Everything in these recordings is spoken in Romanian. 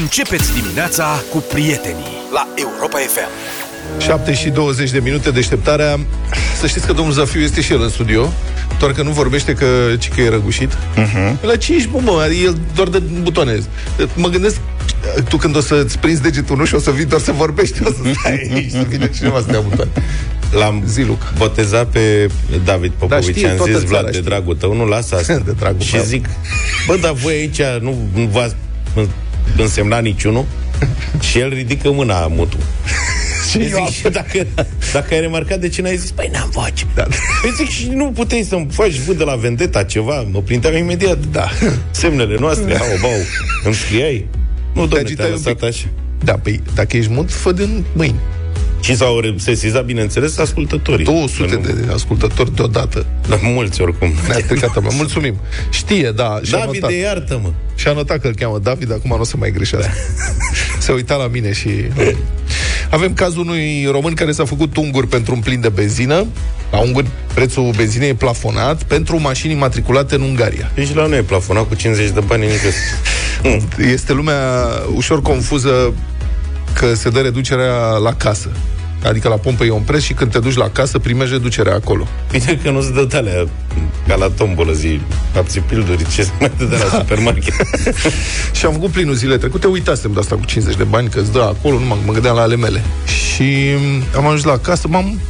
Începeți dimineața cu prietenii la Europa FM. 7 și 20 de minute deșteptarea. Să știți că domnul Zafiu este și el în studio, doar că nu vorbește că, ci că e răgușit. Uh-huh. La 5 bă, mă, el doar de butoane. Mă gândesc, tu când o să-ți prinzi degetul nu și o să vii doar să vorbești, o să stai aici, să vină cineva să te ia butoane. L-am Ziluc. botezat pe David Popovici, Da, știe am toată zis, țara, Vlad, de știe. dragul tău, nu lasă asta. De dragul și meu. zic, bă, dar voi aici nu, nu v-ați însemnat niciunul? și el ridică mâna mutu. și zic, și dacă, dacă ai remarcat de ce n-ai zis, păi n-am voce. Da. Îi zic, și nu puteai să-mi faci vânt de la vendeta ceva, mă printeam imediat. Da. Semnele noastre, au, bau, îmi scriai? Nu, domnule, agitai te-a un lăsat pic. așa. Da, păi dacă ești mut, fă din mâini. Și s-au sesizat, bineînțeles, ascultătorii. 200 Că nu- de ascultători deodată. Da, mulți oricum. Ne-a stricat mă. Mulțumim. Știe, da. Și-a David, notat. de iartă-mă. Și a notat că îl cheamă David, acum nu o să mai greșească. Se uita la mine și... Avem cazul unui român care s-a făcut unguri pentru un plin de benzină. La unguri, prețul benzinei e plafonat pentru mașini matriculate în Ungaria. Deci la noi e plafonat cu 50 de bani în ingres. Este lumea ușor confuză că se dă reducerea la casă. Adică la pompă e un preț și când te duci la casă primești reducerea acolo. Bine că nu-ți dă alea ca la tombolă zi, capții pilduri, ce se mai dă de la supermarket. Și am făcut plinul zile trecute, uitasem de asta cu 50 de bani, că îți dă acolo, nu mă, mă gândeam la ale mele. Și am ajuns la casă, m-am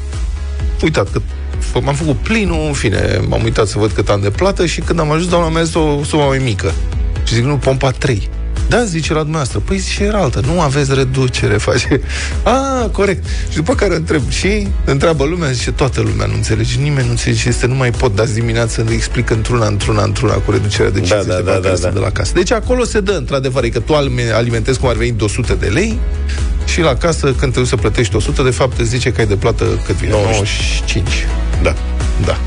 uitat că f- m-am făcut plinul, în fine, m-am uitat să văd cât am de plată și când am ajuns, doamna mea zis o sumă mai mică. Și zic, nu, pompa 3. Da, zice la dumneavoastră. Păi zice, era altă. Nu aveți reducere, face. A, corect. Și după care întreb. Și întreabă lumea, zice, toată lumea nu înțelege. Nimeni nu înțelege. Este nu mai pot dați dimineața să explic într-una, într-una, într-una cu reducerea de 50 da, de da, bani da, care da. se dă la casă. Deci acolo se dă, într-adevăr, că tu alime- alimentezi cum ar veni de 100 de lei și la casă, când te duci să plătești 100, de fapt îți zice că ai de plată cât vine? 95. da. Da.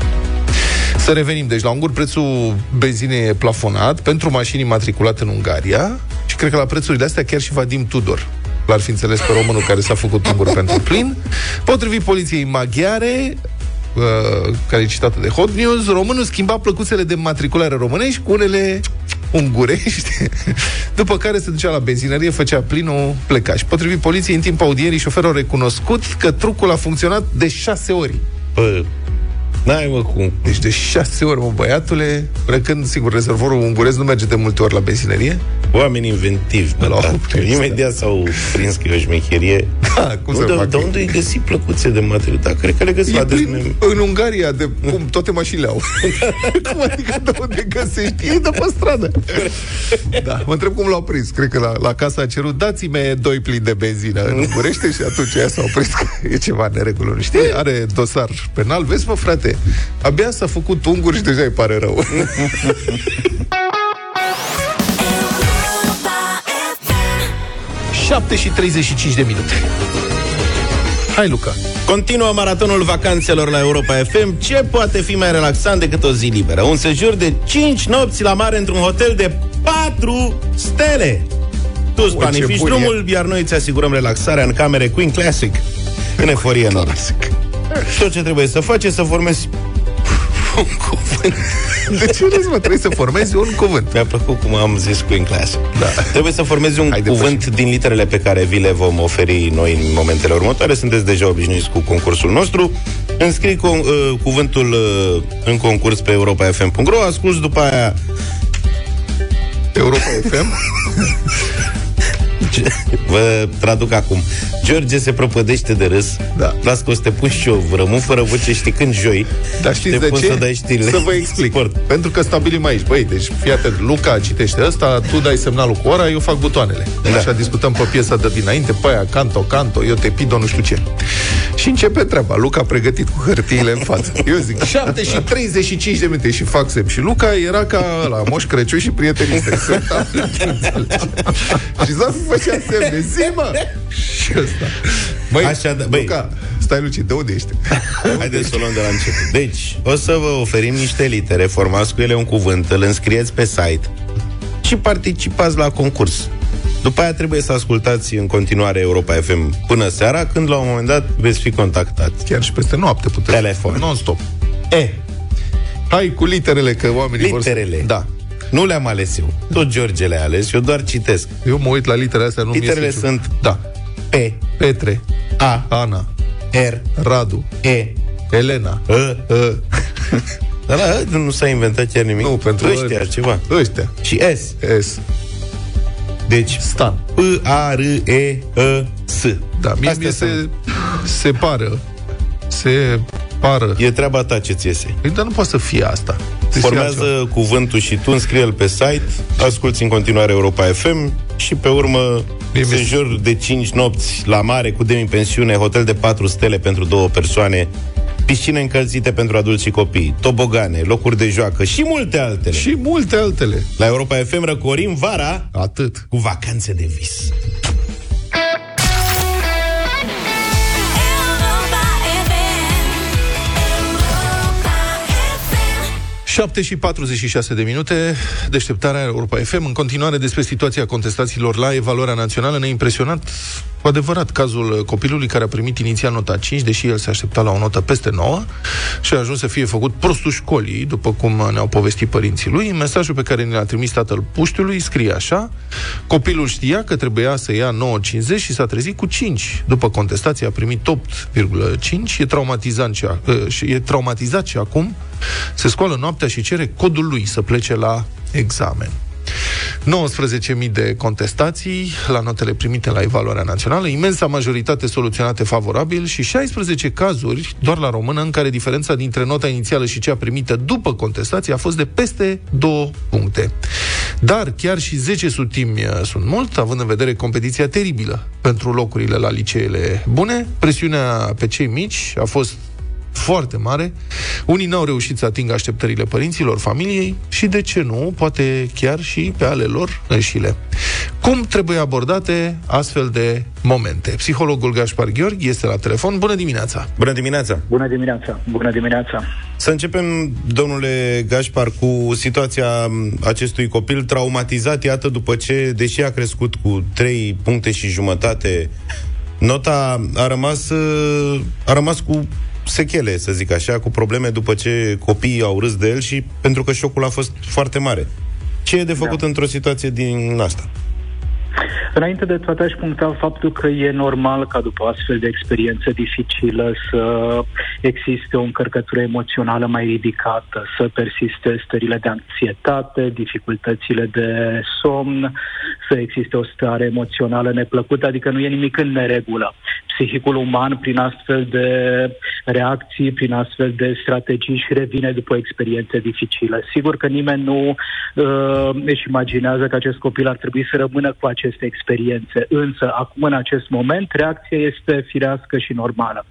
Să revenim. Deci, la Ungur, prețul benzinei e plafonat pentru mașini matriculate în Ungaria și cred că la prețurile astea chiar și Vadim Tudor l-ar fi înțeles pe românul care s-a făcut ungur pentru plin. Potrivit poliției maghiare, uh, care e citată de Hot News, românul schimba plăcuțele de matriculare românești cu unele ungurești, după care se ducea la benzinărie, făcea plinul, plecaș. Și potrivit poliției, în timp audierii, șoferul a recunoscut că trucul a funcționat de șase ori. Bă, n-ai mă cum. Deci de șase ori, mă, băiatule, plecând, sigur, rezervorul ungurez nu merge de multe ori la benzinărie. Oameni inventivi, bă, La da. opresc, Imediat s-au prins că e o șmecherie. Da, cum nu, să de, facă? de unde ai găsit plăcuțe de material? Da, cred că le găsi E la plin desmem. în Ungaria, de cum toate mașinile au. cum adică de unde găsești? Ei de pe stradă. da, mă întreb cum l-au prins. Cred că la, la casa a cerut, dați-mi doi plini de benzină în Ungurește și atunci ea s-au prins că e ceva neregulă. nu Știi? Are dosar penal. Vezi, mă, frate, abia s-a făcut ungur și deja îi pare rău. 7 și 35 de minute. Hai, Luca. Continuă maratonul vacanțelor la Europa FM. Ce poate fi mai relaxant decât o zi liberă? Un sejur de 5 nopți la mare într-un hotel de 4 stele. Tu îți ce planifici bun e. drumul, iar noi îți asigurăm relaxarea în camere Queen Classic. În eforie enormă. Tot ce trebuie să faci e să formezi un cuvânt. De ce râzi, mă? Trebuie să formezi un cuvânt. Mi-a plăcut cum am zis Queen Classic. Da. Trebuie să formezi un Hai de cuvânt din literele pe care vi le vom oferi noi în momentele următoare. Sunteți deja obișnuiți cu concursul nostru. Înscrii cu, uh, cuvântul uh, în concurs pe europafm.ro Asculți după aia Europa FM. Vă traduc acum. George se propădește de râs. Da. Las că o să te pun și eu. Rămân fără voce, știi când joi. Dar știți te de pun ce? să dai știrile. Să vă explic. Sport. Pentru că stabilim aici. Băi, deci fii atent, Luca citește ăsta, tu dai semnalul cu ora, eu fac butoanele. Da. Așa discutăm pe piesa de dinainte, pe aia, canto, canto, eu te pido, nu știu ce. Și începe treaba. Luca pregătit cu hârtiile în față. Eu zic, 7 și 35 de minute și fac semn. Și Luca era ca la Moș Crăciun și prietenii săi. Se uita, și Zafu făcea semne. Zi, mă! Și ăsta. Băi, Așa, da, băi. Luca, stai, Luci, de unde ești? Haideți să o luăm de la început. Deci, o să vă oferim niște litere, formați cu ele un cuvânt, îl înscrieți pe site și participați la concurs. După aia trebuie să ascultați în continuare Europa FM până seara, când la un moment dat veți fi contactați. Chiar și peste noapte puteți. Telefon. Non-stop. E, Hai cu literele, că oamenii vor Literele. să... Da. Nu le-am ales eu. Tot George le-a ales, eu doar citesc. Eu mă uit la literele astea, nu Literele sunt Da. P, Petre, A, Ana, R, Radu, E, Elena, E. Ă, Dar la, nu s-a inventat chiar nimic. Nu, pentru Ăștia, ceva. ăștia. Și S. S. Deci, Stan. P, A, R, E, E, S. Da, mie, Astea mie sunt. se separă. Se pară. E treaba ta ce ți iese. Păi, dar nu poate să fie asta. Trebuie să fie altceva. Formează cuvântul și tu, înscrie-l pe site, asculti în continuare Europa FM și pe urmă Mie mi-e- sejur de 5 nopți la mare cu demi-pensiune, hotel de 4 stele pentru două persoane, piscine încălzite pentru adulți și copii, tobogane, locuri de joacă și multe altele. Și multe altele. La Europa FM răcorim vara Atât. cu vacanțe de vis. 7 și 46 de minute, deșteptarea Europa FM. În continuare despre situația contestațiilor la evaluarea națională ne-a impresionat cu adevărat cazul copilului care a primit inițial nota 5, deși el se aștepta la o notă peste 9 și a ajuns să fie făcut prostul școlii, după cum ne-au povestit părinții lui. În mesajul pe care ne l-a trimis tatăl puștiului scrie așa Copilul știa că trebuia să ia 9,50 și s-a trezit cu 5. După contestație a primit 8,5, e traumatizant și, a, ă, și e traumatizat și acum se scoală noaptea și cere codul lui să plece la examen. 19.000 de contestații la notele primite la evaluarea națională, imensa majoritate soluționate favorabil și 16 cazuri, doar la română, în care diferența dintre nota inițială și cea primită după contestație a fost de peste 2 puncte. Dar chiar și 10 sutimi uh, sunt mult, având în vedere competiția teribilă pentru locurile la liceele bune. Presiunea pe cei mici a fost foarte mare. Unii n-au reușit să atingă așteptările părinților, familiei și, de ce nu, poate chiar și pe ale lor înșile. Cum trebuie abordate astfel de momente? Psihologul Gașpar Gheorghi este la telefon. Bună dimineața! Bună dimineața! Bună dimineața! Bună dimineața! Să începem, domnule Gașpar, cu situația acestui copil traumatizat, iată, după ce, deși a crescut cu 3 puncte și jumătate, nota a rămas, uh, a rămas cu sechele, să zic așa, cu probleme după ce copiii au râs de el și pentru că șocul a fost foarte mare. Ce e de făcut da. într-o situație din asta? Înainte de toate aș puncta faptul că e normal ca după o astfel de experiență dificilă să existe o încărcătură emoțională mai ridicată, să persiste stările de anxietate, dificultățile de somn, să existe o stare emoțională neplăcută, adică nu e nimic în neregulă. Psihicul uman, prin astfel de reacții, prin astfel de strategii, și revine după o experiență dificilă. Sigur că nimeni nu uh, își imaginează că acest copil ar trebui să rămână cu aceste experiențe, însă acum, în acest moment, reacția este firească și normală.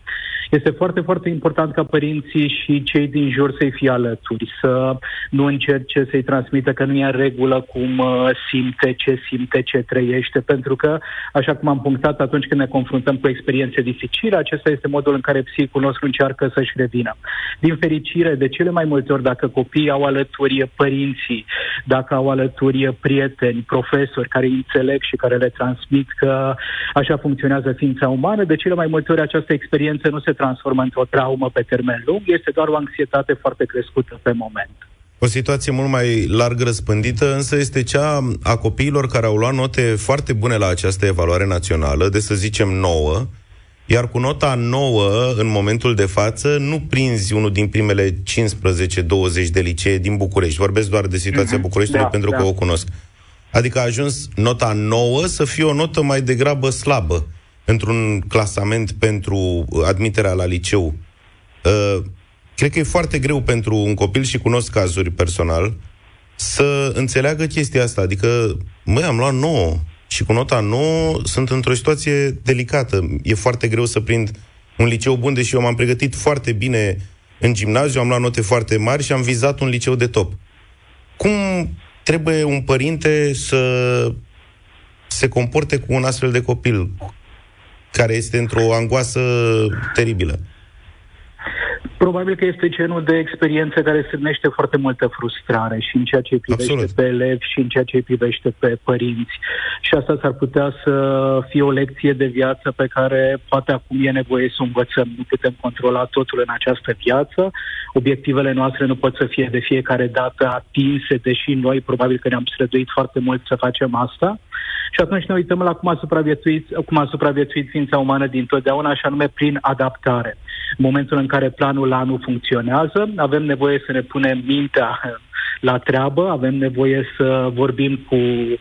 Este foarte, foarte important ca părinții și cei din jur să-i fie alături, să nu încerce să-i transmită că nu e în regulă cum uh, simte, ce simte, ce trăiește, pentru că, așa cum am punctat atunci când ne confruntăm cu experiențe dificile, acesta este modul în care psihicul nostru încearcă să-și revină. Din fericire, de cele mai multe ori, dacă copiii au alături părinții, dacă au alături prieteni, profesori care îi înțeleg și care le transmit că așa funcționează ființa umană, de cele mai multe ori această experiență nu se transformă într-o traumă pe termen lung, este doar o anxietate foarte crescută pe moment. O situație mult mai larg răspândită, însă este cea a copiilor care au luat note foarte bune la această evaluare națională, de să zicem 9, iar cu nota 9, în momentul de față, nu prinzi unul din primele 15-20 de licee din București. Vorbesc doar de situația Mhm. Bucureștiului Da, pentru da. că o cunosc. Adică a ajuns nota 9 să fie o notă mai degrabă slabă într-un clasament pentru admiterea la liceu. Uh, cred că e foarte greu pentru un copil și cunosc cazuri personal să înțeleagă chestia asta. Adică, măi, am luat 9 și cu nota 9 sunt într-o situație delicată. E foarte greu să prind un liceu bun, deși eu m-am pregătit foarte bine în gimnaziu, am luat note foarte mari și am vizat un liceu de top. Cum trebuie un părinte să se comporte cu un astfel de copil care este într-o angoasă teribilă? Probabil că este genul de experiență care strânește foarte multă frustrare și în ceea ce îi privește Absolut. pe elevi și în ceea ce îi privește pe părinți. Și asta s-ar putea să fie o lecție de viață pe care poate acum e nevoie să o învățăm. Nu putem controla totul în această viață. Obiectivele noastre nu pot să fie de fiecare dată atinse, deși noi probabil că ne-am străduit foarte mult să facem asta. Și atunci ne uităm la cum a supraviețuit, cum a supraviețuit ființa umană dintotdeauna, și anume prin adaptare. În momentul în care planul A nu funcționează, avem nevoie să ne punem mintea la treabă, avem nevoie să vorbim cu uh,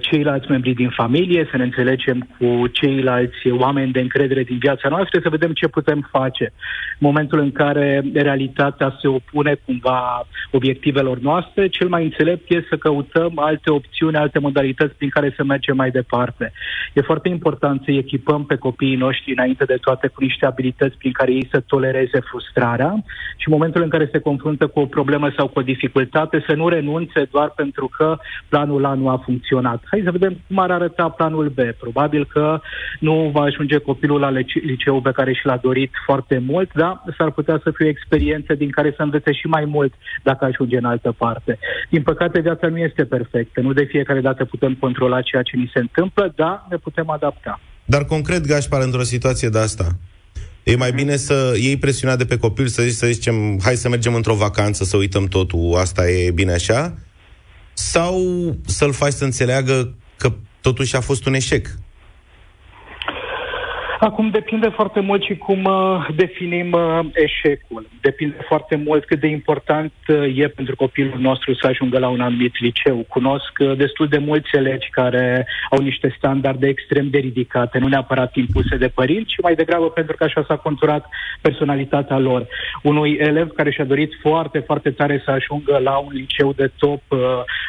ceilalți membri din familie, să ne înțelegem cu ceilalți oameni de încredere din viața noastră, să vedem ce putem face. În momentul în care realitatea se opune cumva obiectivelor noastre, cel mai înțelept este să căutăm alte opțiuni, alte modalități prin care să mergem mai departe. E foarte important să echipăm pe copiii noștri înainte de toate cu niște abilități prin care ei să tolereze frustrarea și în momentul în care se confruntă cu o problemă sau cu o dificultate să nu renunțe doar pentru că planul A nu a funcționat. Hai să vedem cum ar arăta planul B. Probabil că nu va ajunge copilul la lice- liceul pe care și l-a dorit foarte mult, dar s-ar putea să fie o experiență din care să învețe și mai mult dacă ajunge în altă parte. Din păcate, viața nu este perfectă. Nu de fiecare dată putem controla ceea ce ni se întâmplă, dar ne putem adapta. Dar concret, Gașpar, într-o situație de asta, e mai bine să iei presiunea de pe copil, să zici, să zicem, hai să mergem într-o vacanță, să uităm totul, asta e bine așa, sau să-l faci să înțeleagă că totuși a fost un eșec. Acum depinde foarte mult și cum uh, definim uh, eșecul. Depinde foarte mult cât de important uh, e pentru copilul nostru să ajungă la un anumit liceu. Cunosc uh, destul de mulți elegi care au niște standarde extrem de ridicate, nu neapărat impuse de părinți, ci mai degrabă pentru că așa s-a conturat personalitatea lor. Unui elev care și-a dorit foarte, foarte tare să ajungă la un liceu de top uh,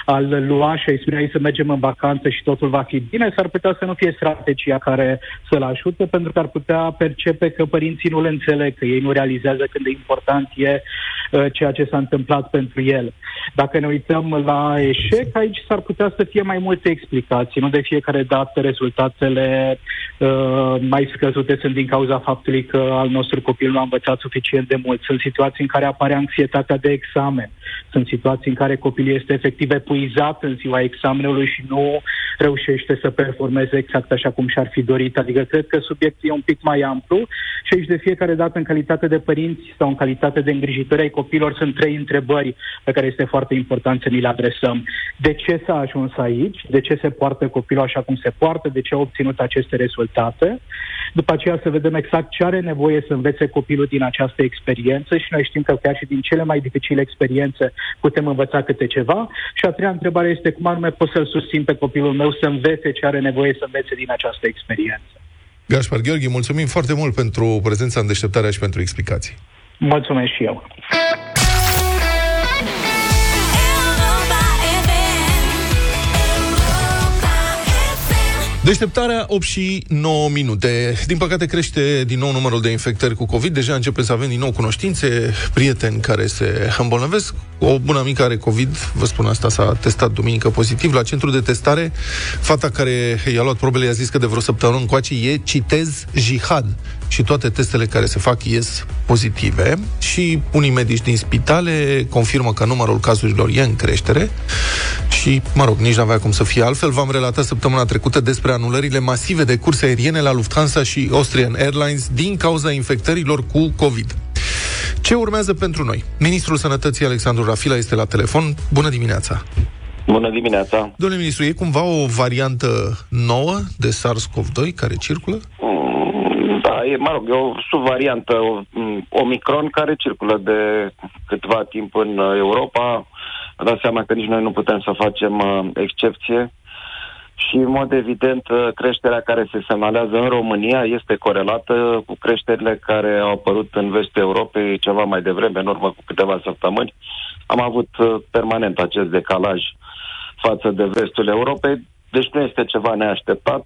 al lua și îi spuneai să mergem în vacanță și totul va fi bine, s-ar putea să nu fie strategia care să-l ajute, pentru că ar putea percepe că părinții nu le înțeleg, că ei nu realizează cât de important e uh, ceea ce s-a întâmplat pentru el. Dacă ne uităm la eșec, aici s-ar putea să fie mai multe explicații. Nu de fiecare dată rezultatele uh, mai scăzute sunt din cauza faptului că al nostru copil nu a învățat suficient de mult. Sunt situații în care apare anxietatea de examen. Sunt situații în care copilul este efectiv epuizat în ziua examenului și nu reușește să performeze exact așa cum și-ar fi dorit. Adică cred că subiectul e un pic mai amplu și aici de fiecare dată în calitate de părinți sau în calitate de îngrijitori ai copilor sunt trei întrebări pe care este foarte important să ni le adresăm. De ce s-a ajuns aici? De ce se poartă copilul așa cum se poartă? De ce a obținut aceste rezultate? După aceea să vedem exact ce are nevoie să învețe copilul din această experiență și noi știm că chiar și din cele mai dificile experiențe putem învăța câte ceva. Și a treia întrebare este cum anume pot să-l susțin pe copilul meu să învețe ce are nevoie să învețe din această experiență. Gașpar Gheorghe, mulțumim foarte mult pentru prezența în deșteptarea și pentru explicații. Mulțumesc și eu. Deșteptarea 8 și 9 minute. Din păcate crește din nou numărul de infectări cu COVID. Deja începem să avem din nou cunoștințe, prieteni care se îmbolnăvesc. O bună amică are COVID, vă spun asta, s-a testat duminică pozitiv la centru de testare. Fata care i-a luat probele i-a zis că de vreo săptămână încoace e, citez, jihad. Și toate testele care se fac ies pozitive și unii medici din spitale confirmă că numărul cazurilor e în creștere și, mă rog, nici n-avea cum să fie altfel. V-am relatat săptămâna trecută despre anulările masive de curse aeriene la Lufthansa și Austrian Airlines din cauza infectărilor cu COVID. Ce urmează pentru noi? Ministrul Sănătății Alexandru Rafila este la telefon. Bună dimineața! Bună dimineața! Domnule ministru, e cumva o variantă nouă de SARS-CoV-2 care circulă? Mm, Da, e, mă rog, e o subvariantă o- m, Omicron care circulă de câtva timp în uh, Europa. A dat seama că nici noi nu putem să facem uh, excepție și, în mod evident, uh, creșterea care se semnalează în România este corelată cu creșterile care au apărut în vestul Europei ceva mai devreme, în urmă cu câteva săptămâni. Am avut uh, permanent acest decalaj față de vestul Europei, deci nu este ceva neașteptat.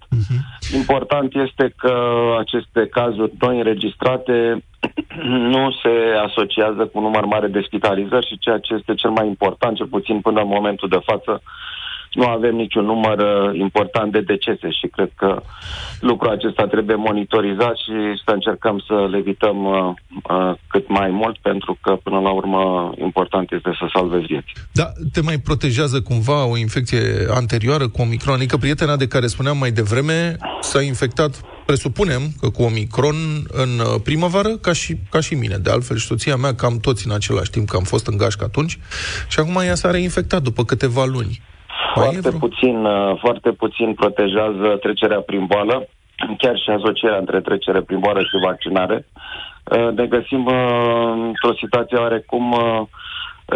Important este că aceste cazuri noi înregistrate nu se asociază cu un număr mare de spitalizări și ceea ce este cel mai important, cel puțin până în momentul de față, nu avem niciun număr uh, important de decese și cred că lucrul acesta trebuie monitorizat și să încercăm să le evităm uh, uh, cât mai mult, pentru că până la urmă important este să salvezi vieți. Da, te mai protejează cumva o infecție anterioară cu Omicron? Adică prietena de care spuneam mai devreme s-a infectat, presupunem că cu Omicron în uh, primăvară, ca și, ca și mine. De altfel, și soția mea, cam toți în același timp, că am fost în gașcă atunci, și acum ea s-a reinfectat după câteva luni. Mai e Foarte vreo- puțin, uh, foarte puțin protejează trecerea prin boală, chiar și asocierea între trecere prin boală și vaccinare. Uh, Ne găsim uh, într-o situație oarecum uh,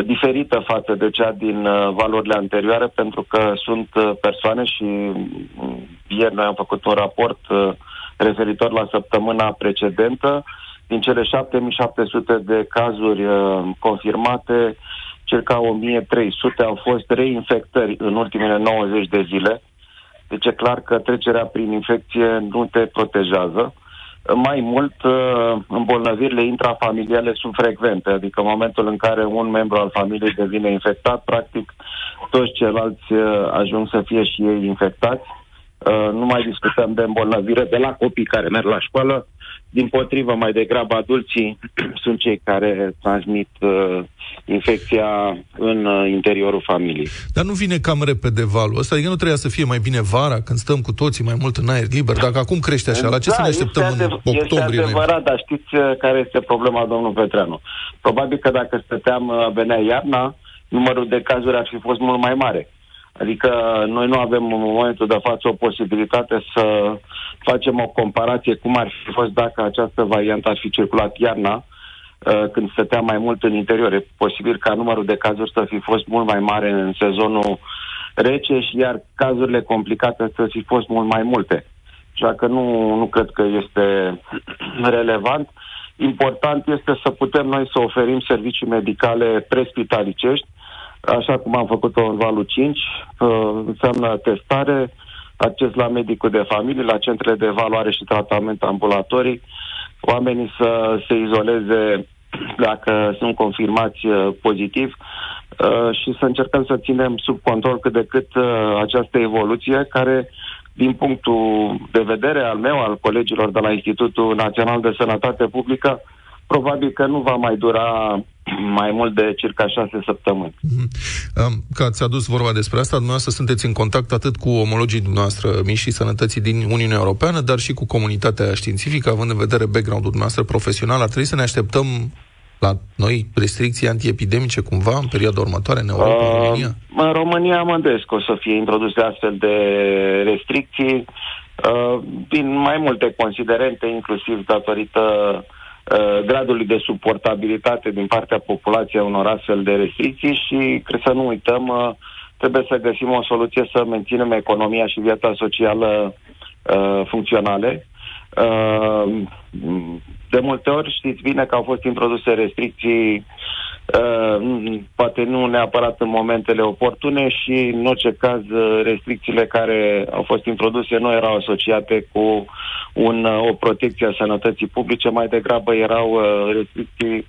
diferită față de cea din uh, valorile anterioare, pentru că sunt uh, persoane și mm, ieri noi am făcut un raport uh, referitor la săptămâna precedentă. Din cele 7700 de cazuri uh, confirmate, circa 1300 au fost reinfectări în ultimele 90 de zile. Deci e clar că trecerea prin infecție nu te protejează. Mai mult, uh, îmbolnăvirile intrafamiliale sunt frecvente, adică în momentul în care un membru al familiei devine infectat, practic toți ceilalți uh, ajung să fie și ei infectați. Uh, Nu mai discutăm de îmbolnăvire de la copii care merg la școală. Din potrivă, mai degrabă adulții sunt cei care transmit uh, infecția în uh, interiorul familiei. Dar nu vine cam repede valul ăsta? Adică nu trebuia să fie mai bine vara, când stăm cu toții mai mult în aer liber? Dacă acum crește așa, la ce să ne așteptăm Da, este în adev- octombrie? Este noiembrie? adevărat, dar știți uh, care este problema, domnul Petreanu? Probabil că dacă stăteam, uh, venea iarna, numărul de cazuri ar fi fost mult mai mare. Adică noi nu avem în momentul de față o posibilitate să facem o comparație cum ar fi fost dacă această variantă ar fi circulat iarna, uh, când stăteam mai mult în interior. E posibil ca numărul de cazuri să fi fost mult mai mare în sezonul rece și iar cazurile complicate să fi fost mult mai multe. Așa că nu, nu cred că este relevant. Important este să putem noi să oferim servicii medicale prespitalicești, așa cum am făcut-o în valul 5, uh, înseamnă testare, acces la medicul de familie, la centrele de evaluare și tratament ambulatorii, oamenii să se izoleze dacă sunt confirmați uh, pozitiv uh, și să încercăm să ținem sub control cât de cât uh, această evoluție care din punctul de vedere al meu, al colegilor de la Institutul Național de Sănătate Publică, probabil că nu va mai dura mai mult de circa șase săptămâni. Um, Că ați adus vorba despre asta, dumneavoastră sunteți în contact atât cu omologii dumneavoastră mișii sănătății din Uniunea Europeană, dar și cu comunitatea științifică, având în vedere background-ul dumneavoastră profesional, ar trebui să ne așteptăm la noi restricții antiepidemice cumva în perioada următoare în Europa, în România? Uh, în România mă îndoiesc că o să fie introduse astfel de restricții uh, din mai multe considerente, inclusiv datorită uh, gradului de suportabilitate din partea populației a unor astfel de restricții și cred să nu uităm, uh, trebuie să găsim o soluție să menținem economia și viața socială uh, funcționale. Uh, de multe ori știți bine că au fost introduse restricții uh, poate nu neapărat în momentele oportune și în orice caz uh, restricțiile care au fost introduse nu erau asociate cu un, uh, o protecție a sănătății publice, mai degrabă erau uh, restricții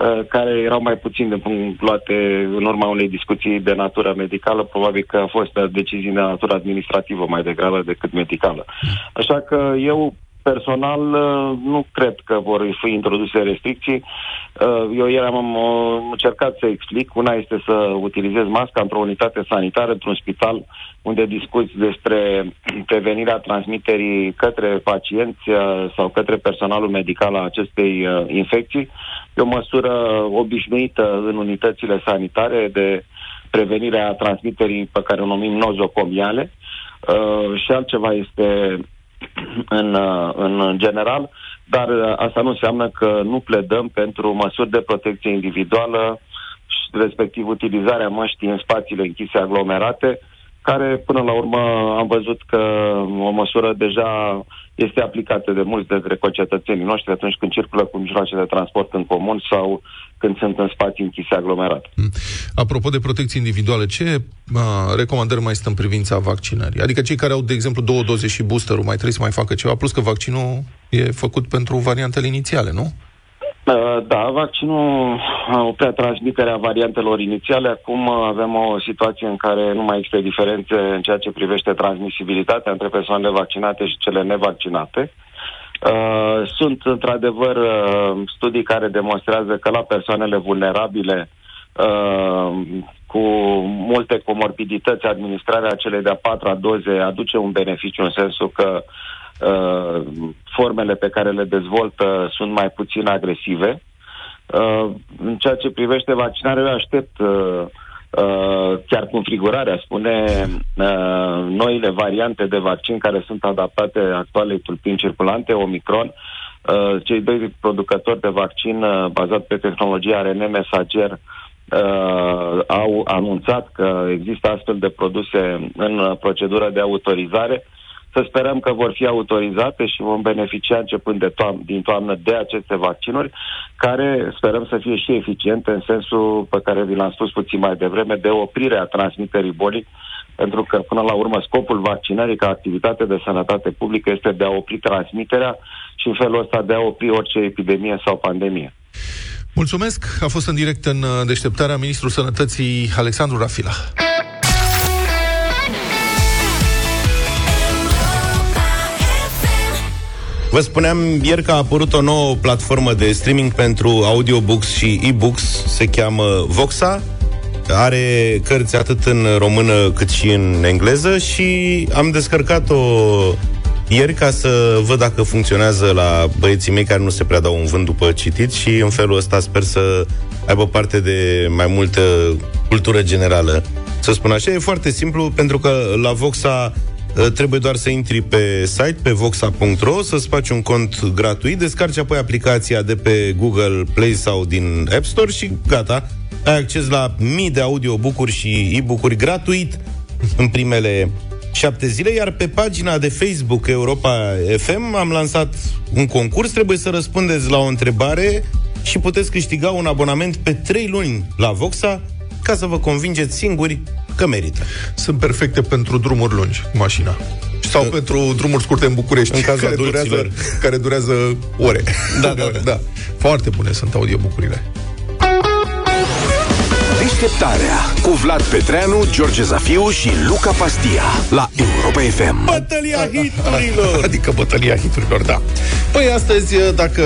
uh, care erau mai puțin de punct luate în urma unei discuții de natură medicală, probabil că a fost uh, decizii de natură administrativă mai degrabă decât medicală. Așa că eu personal uh, nu cred că vor fi introduse restricții. Uh, Eu ieri am uh, încercat să explic. Una este să utilizez masca într-o unitate sanitară, într-un spital unde discuți despre prevenirea transmiterii către pacienți uh, sau către personalul medical a acestei uh, infecții. E o măsură obișnuită în unitățile sanitare de prevenire a transmiterii pe care o numim nozocomiale. Uh, și altceva este în, uh, în general, dar uh, asta nu înseamnă că nu pledăm pentru măsuri de protecție individuală, și respectiv utilizarea măștii în spațiile închise aglomerate, care până la urmă am văzut că o măsură deja este aplicată de mulți dintre concetățenii noștri atunci când circulă cu mijloace de transport în comun sau când sunt în spații închise aglomerate. Apropo de protecție individuală, ce uh, recomandări mai sunt în privința vaccinării? Adică cei care au, de exemplu, două doze și boosterul mai trebuie să mai facă ceva, plus că vaccinul e făcut pentru variantele inițiale, nu? Uh, Da, vaccinul a oprea transmiterea variantelor inițiale. Acum uh, avem o situație în care nu mai există diferențe în ceea ce privește transmisibilitatea între persoanele vaccinate și cele nevaccinate. Uh, Sunt, într-adevăr, uh, studii care demonstrează că la persoanele vulnerabile uh, cu multe comorbidități, administrarea celei de-a patra doze aduce un beneficiu în sensul că uh, formele pe care le dezvoltă sunt mai puțin agresive. Uh, în ceea ce privește vaccinarea, eu aștept uh, uh, chiar configurarea, spune uh, noile variante de vaccin care sunt adaptate actualei tulpini circulante, Omicron. Uh, cei doi producători de vaccin uh, bazat pe tehnologia RNA mesager uh, au anunțat că există astfel de produse în uh, procedură de autorizare. Să sperăm că vor fi autorizate și vom beneficia începând de toam- din toamnă de aceste vaccinuri, care sperăm să fie și eficiente în sensul pe care vi l-am spus puțin mai devreme, de oprire a transmiterii bolii, pentru că până la urmă scopul vaccinării ca activitate de sănătate publică este de a opri transmiterea și în felul ăsta de a opri orice epidemie sau pandemie. Mulțumesc. A fost în direct în uh, deșteptarea ministrul sănătății Alexandru Rafila. Vă spuneam ieri că a apărut o nouă platformă de streaming pentru audiobooks și e-books, se cheamă Voxa. Are cărți atât în română cât și în engleză și am descărcat-o ieri ca să văd dacă funcționează la băieții mei care nu se prea dau un vânt după citit și în felul ăsta sper să aibă parte de mai multă cultură generală. Să spun așa, e foarte simplu pentru că la Voxa Uh, Trebuie doar să intri pe site, pe voxa.ro, să-ți faci un cont gratuit, descarci apoi aplicația de pe Google Play sau din App Store și gata. Ai acces la mii de audiobook-uri și e-book-uri gratuit în primele șapte zile, iar pe pagina de Facebook Europa FM am lansat un concurs, trebuie să răspundeți la o întrebare și puteți câștiga un abonament pe 3 luni la Voxa ca să vă convingeți singuri că merită. Sunt perfecte pentru drumuri lungi cu mașina. Sau pentru drumuri scurte în București, În cazul care, durează, adulților. care durează ore. Da, da, da. da. Foarte bune sunt audiobucurile. Deșteptarea cu Vlad Petreanu, George Zafiu și Luca Pastia la Europa FM. Bătălia hiturilor! Adică bătălia hiturilor, da. Păi astăzi, dacă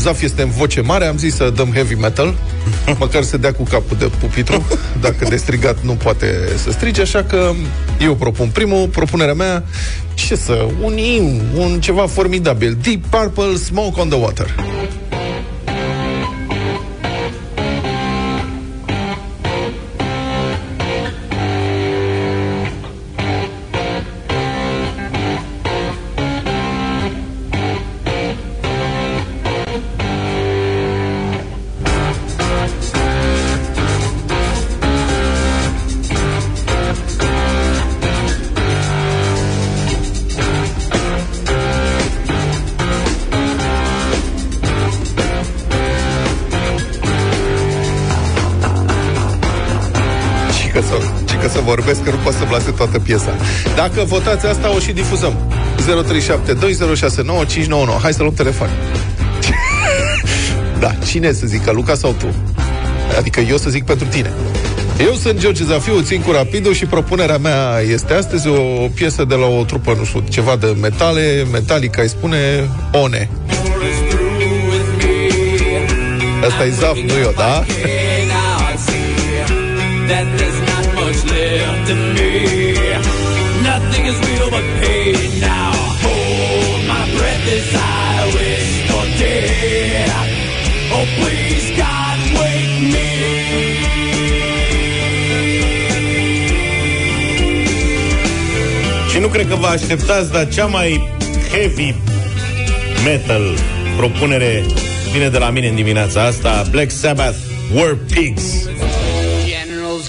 Zaf este în voce mare, am zis să dăm heavy metal, măcar să dea cu capul de pupitru, dacă de strigat nu poate să strige, așa că eu propun primul, propunerea mea, ce să, un imn, un ceva formidabil, Deep Purple, Smoke on the Water. Că să, și că să vorbesc, că nu pot să-mi lase toată piesa. Dacă votați asta, o și difuzăm. 0372069599. Hai să luăm telefon. da, cine să zică, Luca sau tu? Adică eu să zic pentru tine. Eu sunt George Zafiu, țin cu Rapidul și propunerea mea este astăzi o piesă de la o trupă, nu știu, ceva de metale, Metallica îi spune One. Asta e Zaf, nu eu, da? that there's not much left in me. Nothing is real but pain now. Hold my breath as I wish for dead. Oh, please, God, wake me. Și nu cred că vă așteptați, dar cea mai heavy metal propunere vine de la mine în dimineața asta, Black Sabbath, War Pigs.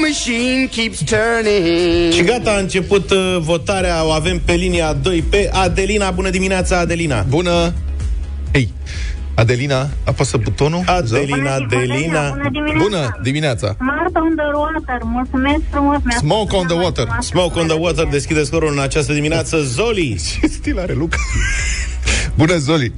machine keeps turning. Și gata, a început uh, votarea, o avem pe linia 2 pe Adelina. Bună dimineața, Adelina! Bună! Ei, Adelina, apasă butonul. Adelina, Bună zi- Adelina. Bună dimineața! Bună dimineața! Marta on the water, mulțumesc frumos. mi-a Smoke spus on the cea mai water. frumoasă Smoke on the water melodie. deschide scorul în această dimineață. Zoli! Ce stil are Luca? Bună, Zoli!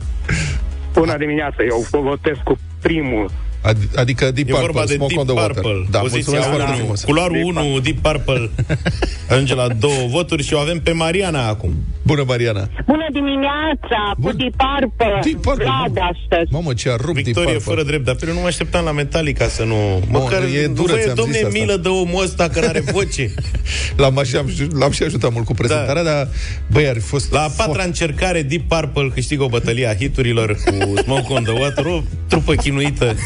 Bună dimineața, eu votez cu primul. Ad- adică Deep E Purple, vorba de Smoke Deep on the Purple. Water. Da, Poziția mulțumesc foarte 1. frumos. Culoarul 1, Deep Purple, ajunge la două voturi și o avem pe Mariana acum. Bună, Mariana! Bună dimineața, cu Bun. Deep Purple. Deep Purple, Vlad mamă. astăzi. Mamă, ce a rupt Deep Victorie Purple. fără drept, dar pe eu nu mă așteptam la Metallica să nu... Măcar e dură, voie, ți-am domne, zis asta. milă de omul ăsta că n-are voce. L-am, și, l-am și ajutat mult cu prezentarea, da. dar, băi, ar fi fost... La a patra încercare, Deep Purple câștigă o bătălie a hiturilor cu Smoke on the Water, o trupă chinuită.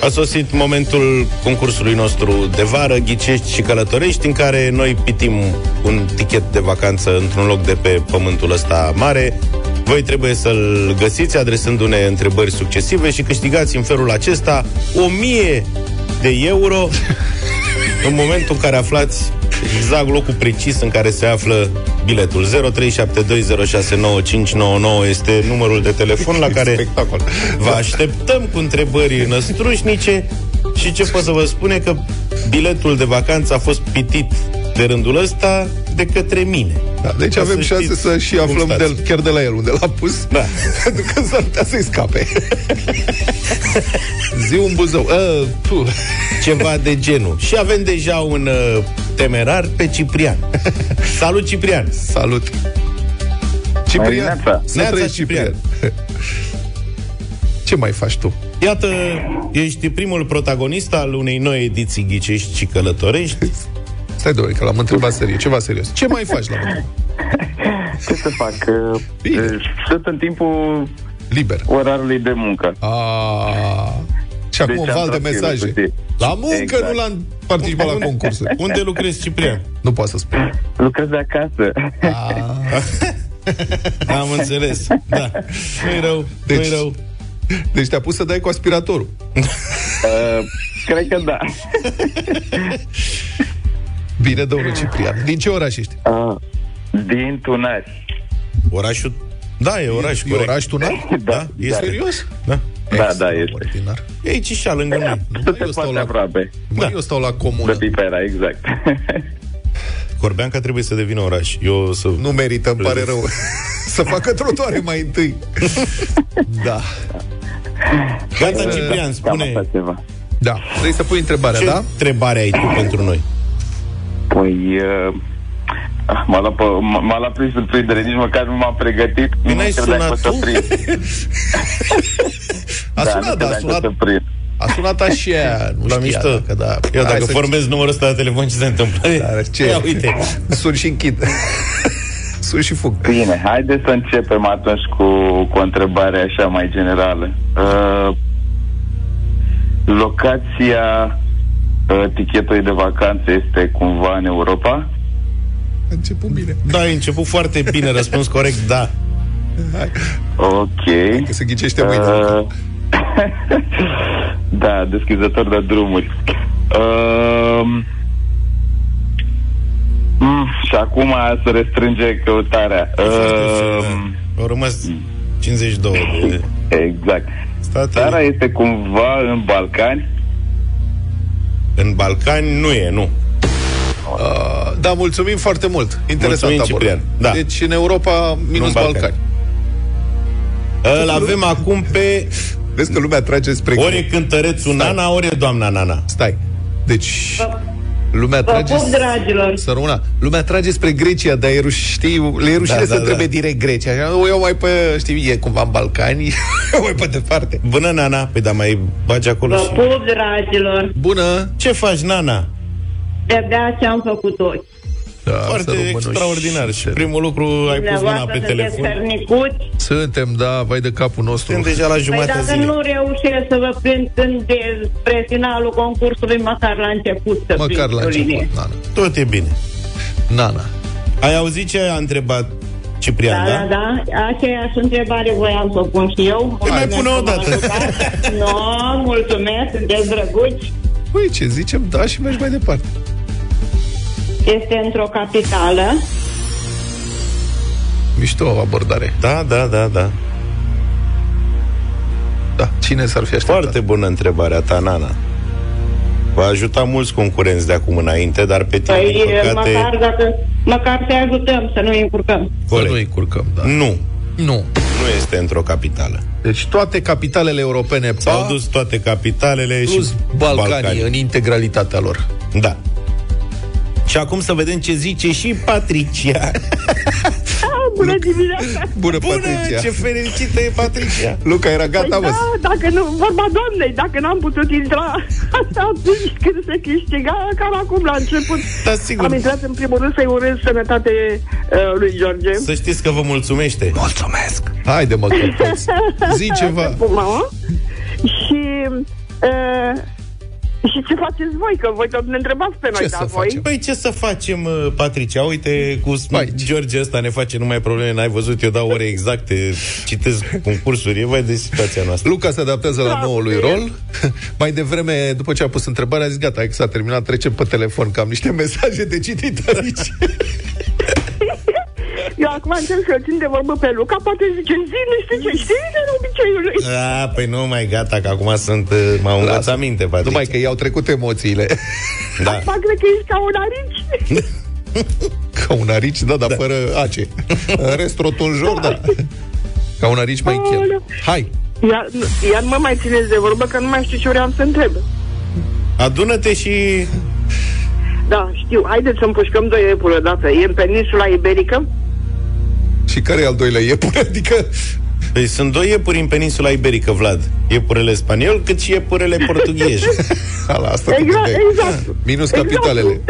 A sosit momentul concursului nostru de vară, Ghicești și Călătorești, în care noi pitim un tichet de vacanță într-un loc de pe pământul ăsta mare. Voi trebuie să-l găsiți adresându-ne întrebări succesive și câștigați în felul acesta 1000 de euro în momentul în care aflați exact locul precis în care se află biletul. 0372069599 este numărul de telefon la care Spectacol. vă așteptăm cu întrebări năstrușnice și ce pot să vă spune că biletul de vacanță a fost pitit de rândul ăsta de către mine. Da, deci Ca avem să șanse știți să și cum aflăm stați. de, chiar de la el unde l-a pus. Da. Pentru că s-ar putea să-i scape. Zi un buzău. Uh, puh. Ceva de genul. Și avem deja un uh, temerar pe Ciprian. Salut, Ciprian! Salut. Ciprian. Neața. Să Neața, trăiești, Ciprian. Ce mai faci tu? Iată, ești primul protagonist al unei noi ediții Ghicești și Călătorești. Stai doi, că l-am întrebat serios. Ceva serios. Ce mai faci la mine? Ce să fac? Bine. Uh, Sunt în timpul Liber. orarului de muncă. A... Și acum Deci un am val de tranquil, mesaje. puțin. La muncă Exact. nu l-am participat la concursuri. Unde lucrezi, Ciprian? Nu pot să spun. Lucrez de acasă. Am înțeles. Da. Nu-i rău, Deci- nu-i rău. Deci te-a pus să dai cu aspiratorul. Uh, cred că da. Bine, domnul Ciprian. Din ce oraș ești? Uh, din Tunari. Orașul... Da, e oraș, E corect. oraș tunar? Da, E este. serios? Da. Da, da, este. Martinar. E aici și lângă noi. Mă, Suntem eu stau foarte la, aproape. mă, Da. eu stau la comună. De Pipera, exact. Corbeanca trebuie să devină oraș. Eu o să... Nu merită, îmi pare rău. să facă trotuare mai întâi. da. Gata, Ciprian, Cam spune asta ceva. Da. Vrei să pui întrebarea, ce da? întrebare ai tu pentru noi? Păi... Uh, M-a luat, pe, m- m-a luat prin surprindere, nici măcar nu m-am pregătit. Păi Nu n-ai credeam că sunat o să tu? prind. A Da, sunat, nu da, a credeam că o sunat, să prind. a sunat așa, nu La știa mișto. dacă, da. Eu Hai dacă să- formez numărul ăsta de telefon, ce se întâmplă? Dar ce? Ia uite. Sun și închid. Sun și fug. Bine, haideți să începem atunci cu, cu o întrebare așa mai generală. Uh, locația uh, tichetului de vacanță este cumva în Europa? A început bine. Da, ai început foarte bine, răspuns corect, da. Hai, Ok. că se ghicește mâine. Uh, da, deschizător de drumuri. Uh, mm, și acum se restrânge căutarea. Uh, Au rămas 52 de exact. state. Țara este cumva în Balcani? În Balcani nu e, nu. Uh, da, mulțumim foarte mult. Interesant Mulțumim, abordare. Ciprian. Da. Deci în Europa, minus Nu în Balcani. Balcani. Îl avem acum pe Vezi că lumea trage spre... ori e cântărețul Nana, ori e doamna Nana. Stai. Deci... Lumea Vă trage... pup, dragilor! Să rămână. Lumea trage spre Grecia, dar e, ruș, știi, le e rușine Da, să da, întrebe da. direct Grecia. Așa, o iau mai pe, știi, e cumva în Balcani, o mai pe departe. Bună, Nana. Păi da, mai bagi acolo Vă și... pup, dragilor! Bună! Ce faci, Nana? De-abia ce am făcut ochi. Da, Foarte să rămână extraordinar. Și și- primul lucru, ai pus mâna Dumneavoastră pe sunteți telefon. hărnicuți. Suntem, da, vai de capul nostru. Suntem deja la Păi jumătatea dacă zilei. nu reușesc să vă prind când despre finalul concursului, măcar la început să Măcar prind la o linie. început, Nana. Tot e bine. Nana. Ai auzit ce a întrebat Ciprian, Da, da? da, da. Aceeași întrebare voiam să o pun și eu. Păi mai Mulțumesc pune o că m-ați dată. ajutat. Nu, mulțumesc, sunteți drăguți. Păi ce, zicem da și mergi mai departe. Este într-o capitală. Mișto abordare. Da, da, da, da. Da, cine s-ar fi așteptat? Foarte bună întrebarea ta, Nana. Va ajuta mulți concurenți de acum înainte, dar pe tine, Păi, din păcate... măcar, dacă, măcar să ajutăm, să nu încurcăm. Să Corect. nu îi curcăm, da. Nu, Nu. nu este într-o capitală. Deci toate capitalele europene S-au pa, dus toate capitalele plus și Balcanii, Balcanii. în integralitatea lor. Da. Și acum să vedem ce zice și Patricia. Bună dimineața! Bună, Bună, Patricia. ce fericită e Patricia. Luca era gata, Păi mă. da, dacă nu, vorba doamnei, dacă n-am putut intra atunci când se câștiga, cam acum la început. Da, sigur. Am intrat în primul rând să-i urez sănătate uh, lui George. Să știți că vă mulțumește. Mulțumesc. Haide, mă, că poți. Zi ceva. Mama. Și Uh, și ce faceți voi? Că voi tot ne întrebați pe noi, Ce dar să voi... facem? Păi ce să facem, uh, Patricia? Uite, cu Hai. George ăsta ne face numai probleme, n-ai văzut, eu dau ore exacte, citesc concursuri, e vai de situația noastră. Luca se adaptează la noul lui rol. Mai devreme, după ce a pus întrebarea, a zis, gata, s-a terminat, trecem pe telefon, că am niște mesaje de citit aici. Eu acum încerc să țin de vorbă pe Luca, poate zice, zi, nu știu ce, știi de obiceiul lui. A, păi nu mai gata, că acum sunt, uh, m-au învățat minte, Patricia. Numai că i-au trecut emoțiile. Da. Acum cred că ești ca un arici. Ca un arici, da, dar da. fără ace. În rest, rotunjor, da. Ca un arici mai chel. Hai, Iar, iar mă mai țineți de vorbă, că nu mai știu ce vreau să întreb. Adună-te și... Da, știu. Haideți să împușcăm doi iepuri odată. E în peninsula iberică? Și care e al doilea iepure? Adică Păi sunt doi iepuri în peninsula iberică, Vlad. Iepurele spaniol, cât și iepurele portughezi. Ala, asta Exact, de- exact. Minus Exact. capitalele.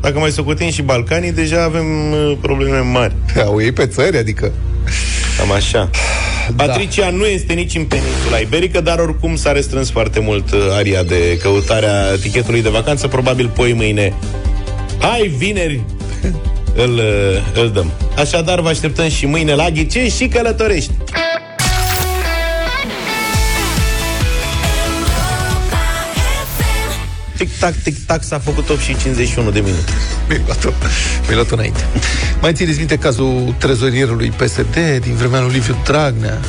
Dacă mai socotim și Balcanii, deja avem uh, probleme mari. Au ei pe țări, adică... Cam așa. Patricia nu este nici în peninsula iberică, dar oricum s-a restrâns foarte mult uh, aria de căutarea tichetului de vacanță, probabil poi mâine. Hai, vineri, îl, uh, îl dăm. Așadar, vă așteptăm și mâine la Ghicei și Călătorești. Tic-tac, tic-tac, s-a făcut 8 și 51 de minute. Mi-ai luat-o, mi-ai luat înainte. Mai țineți minte cazul trezorierului PSD din vremea lui Liviu Dragnea?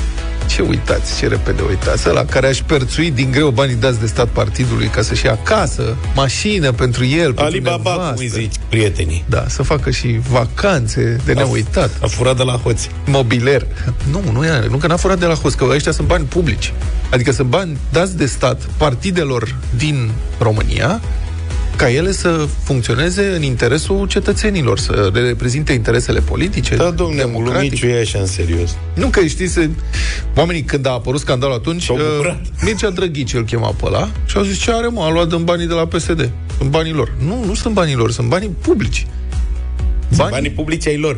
Ce uitați, ce repede uitați. Ăla care aș șperțuit din greu banii dați de stat partidului ca să-și ia casă, mașină pentru el, pentru Alibaba, nevastă. cum îi zici, prietenii. Da, să facă și vacanțe de neuitat. A furat de la hoți. Mobiler. Nu, nu e, nu că n-a furat de la host, că ăștia sunt bani publici. Adică sunt bani dați de stat partidelor din România ca ele să funcționeze în interesul cetățenilor, să le reprezinte interesele politice, Da, domnule, democratice. glumiciu e așa în serios. Nu că știți, să... oamenii când a apărut scandalul atunci, S-au bucurat. uh, Mircea Drăghici îl chema pe ăla și au zis, ce are mă, a luat din banii de la PSD. Sunt banii lor. Nu, nu sunt banii lor, sunt banii publici. Banii, banii publici ai lor.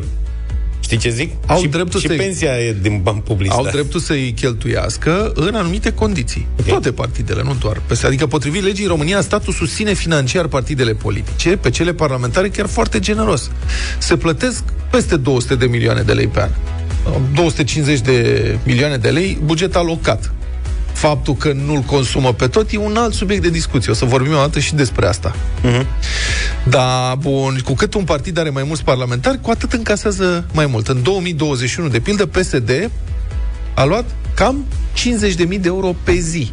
Știi ce zic? Au și, dreptul și să-i- pensia e din bani publici. au da. dreptul să-i cheltuiască în anumite condiții. Toate partidele, nu doar. PSD. Adică, potrivit legii, România, statul susține financiar partidele politice, pe cele parlamentare chiar foarte generos. Se plătesc peste 200 de milioane de lei pe an. 250 de milioane de lei buget alocat. Faptul că nu-l consumă pe tot e un alt subiect de discuție. O să vorbim o dată și despre asta. Da, bun, cu cât un partid are mai mulți parlamentari, cu atât încasează mai mult. În 2021, de pildă, PSD a luat cam 50.000 de euro pe zi.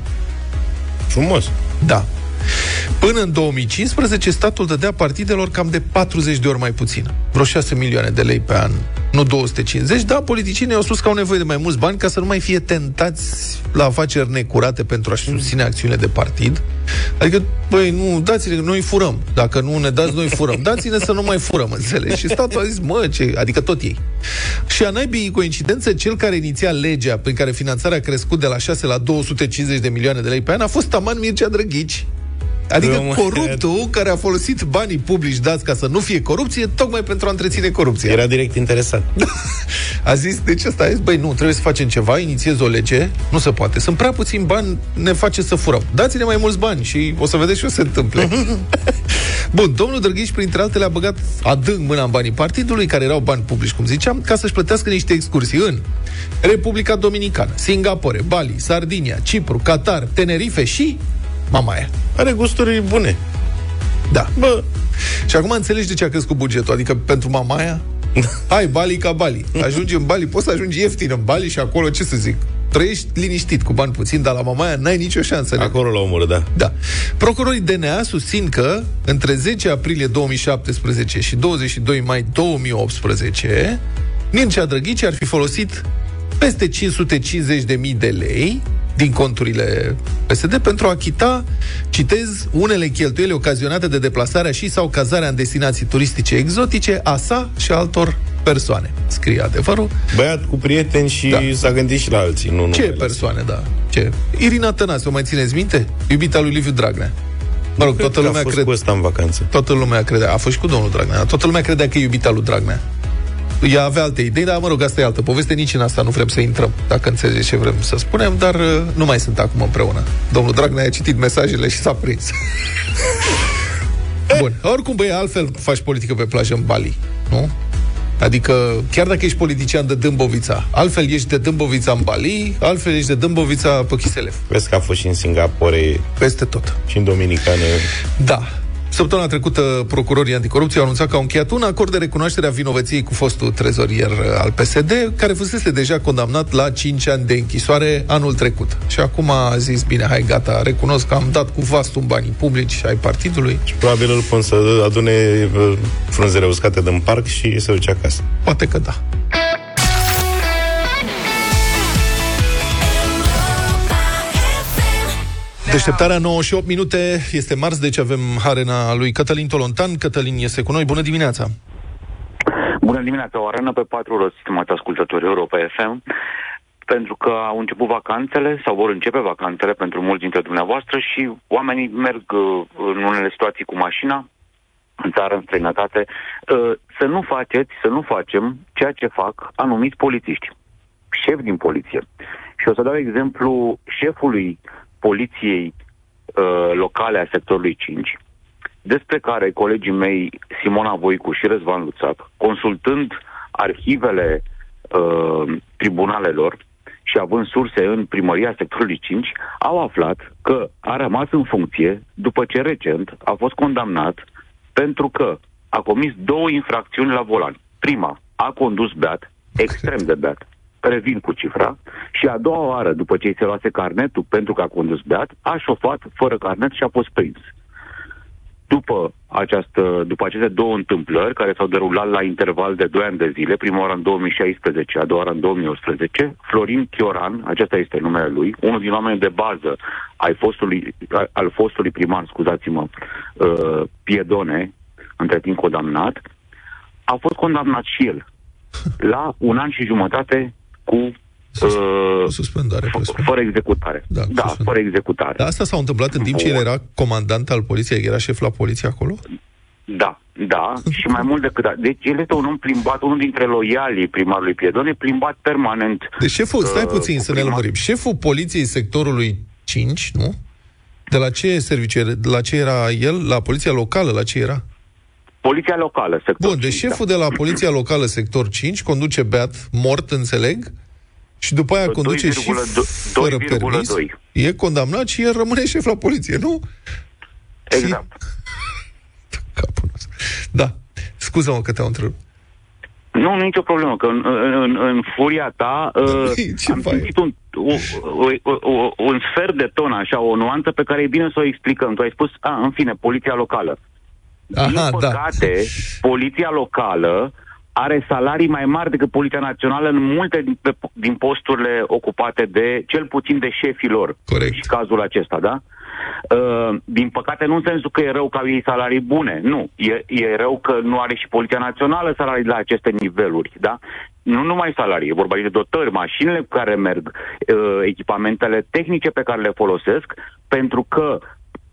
Frumos. Da. Până în 2015, statul dădea partidelor cam de 40 de ori mai puțin. Vreo 6 milioane de lei pe an, nu 250, dar politicienii au spus că au nevoie de mai mulți bani ca să nu mai fie tentați la afaceri necurate pentru a-și susține acțiunile de partid. Adică, băi, nu, dați-ne, noi furăm. Dacă nu ne dați, noi furăm. Dați-ne să nu mai furăm, înțelegi? Și statul a zis, mă, ce... Adică tot ei. Și a naibii coincidență, cel care iniția legea prin care finanțarea a crescut de la 6 la 250 de milioane de lei pe an a fost Taman Mircea Drăghici. Adică Rămâne- coruptul care a folosit banii publici dați ca să nu fie corupție, tocmai pentru a întreține corupția. Era direct interesat. A zis, deci asta a zis, băi, nu, trebuie să facem ceva, inițiez o lege, nu se poate. Sunt prea puțini bani, ne face să furăm. Dați-ne mai mulți bani și o să vedeți ce o să se întâmple. Bun, domnul Drăghici, printre altele, a băgat adânc mâna în banii partidului, care erau bani publici, cum ziceam, ca să-și plătească niște excursii în Republica Dominicană, Singapore, Bali, Sardinia, Cipru, Qatar, Tenerife și Mamaia. Are gusturi bune. Da. Bă. Și acum înțelegi de ce a crescut bugetul. Adică pentru Mamaia, hai, Bali ca Bali. Ajungi în Bali, poți să ajungi ieftin în Bali și acolo, ce să zic, trăiești liniștit cu bani puțini, dar la Mamaia n-ai nicio șansă. Acolo la omor, da. Da. Procurorii DNA susțin că între 10 aprilie 2017 și 22 mai 2018 Mircea Drăghici ar fi folosit peste 550.000 de lei din conturile PSD pentru a achita, citez, unele cheltuieli ocazionate de deplasarea și sau cazarea în destinații turistice exotice a sa și altor persoane. Scrie adevărul. Băiat cu prieteni și da. s-a gândit și la alții. Nu, nu Ce persoane, da? Ce? Irina Tănase, o mai țineți minte? Iubita lui Liviu Dragnea. Mă rog, Cred toată că a lumea fost crede... cu ăsta în vacanță. Toată lumea credea, a fost și cu domnul Dragnea, toată lumea credea că e iubita lui Dragnea. Ea avea alte idei, dar mă rog, asta e altă poveste, nici în asta nu vrem să intrăm, dacă înțelegeți ce vrem să spunem, dar uh, nu mai sunt acum împreună. Domnul Dragnea a citit mesajele și s-a prins. Bun, oricum, băie, altfel faci politică pe plajă în Bali, nu? Adică, chiar dacă ești politician de Dâmbovița, altfel ești de Dâmbovița în Bali, altfel ești de Dâmbovița pe Chiselef. Vezi că a fost și în Singapore Peste tot. și în Dominicane. Da. Săptămâna trecută, procurorii anticorupție au anunțat că au încheiat un acord de recunoaștere a vinovăției cu fostul trezorier al PSD, care fusese deja condamnat la 5 ani de închisoare anul trecut. Și acum a zis, bine, hai, gata, recunosc că am dat cu vastul în banii publici ai partidului. Probabil îl pun să adune uh, frunzele uscate din parc și să duce acasă. Poate că da. Deșteptarea 9 și 8 minute este marți, deci avem harena lui Cătălin Tolontan. Cătălin este cu noi. Bună dimineața! Bună dimineața, o arenă pe patru roți, stimați ascultători Europa FM, pentru că au început vacanțele sau vor începe vacanțele pentru mulți dintre dumneavoastră și oamenii merg uh, în unele situații cu mașina, în țară, în străinătate, uh, să nu faceți, să nu facem ceea ce fac anumiți polițiști, șefi din poliție. Și o să dau exemplu șefului poliției uh, locale a sectorului 5, despre care colegii mei Simona Voicu și Răzvan Luțac, consultând arhivele uh, tribunalelor și având surse în primăria sectorului 5, au aflat că a rămas în funcție după ce recent a fost condamnat pentru că a comis două infracțiuni la volan. Prima, a condus beat, extrem de beat, revin cu cifra, și a doua oară, după ce îi se luase carnetul pentru că a condus beat, a șofat fără carnet și a fost prins. După, această, după aceste două întâmplări, care s-au derulat la interval de 2 ani de zile, prima oară în 2016, a doua oară în 2018, Florin Chioran, acesta este numele lui, unul din oamenii de bază ai fostului, al- al fostului primar, scuzați-mă, uh, Piedone, între timp condamnat, a fost condamnat și el la un an și jumătate cu uh, suspendare, f- fără executare. Da, da fără executare. Dar asta s-a întâmplat în timp ce el era comandant al poliției, era șef la poliție acolo? Da, da, și mai mult decât atât. Deci el este un om plimbat, unul dintre loialii primarului Piedone, plimbat permanent. Deci șeful, stai uh, puțin cu să ne primar- lămurim. Șeful poliției sectorului 5, nu? De la ce serviciu, era- de la ce era el? La poliția locală, la ce era? Poliția locală, sector Bun, deci 5, șeful de la poliția locală sector 5 conduce beat, mort, înțeleg, și după aia conduce și 2,2. fără permis. E condamnat și el rămâne șef la poliție, nu? Exact. Da. Scuză-mă că te-am întrerupt. Nu, nu nicio problemă, că în, în, în furia ta uh, am simțit un, o, o, o, un sfert de ton, așa, o nuanță pe care e bine să o explicăm. Tu ai spus, a, în fine, poliția locală. Din Aha, da. păcate, poliția locală are salarii mai mari decât Poliția Națională în multe din, pe, din posturile ocupate de, cel puțin de șefii lor. Corect. Și cazul acesta, da? Uh, din păcate, nu în sensul că e rău că au ei salarii bune, nu. E, e rău că nu are și Poliția Națională salarii la aceste niveluri, da? Nu numai salarii, e vorba și de dotări, mașinile cu care merg, uh, echipamentele tehnice pe care le folosesc, pentru că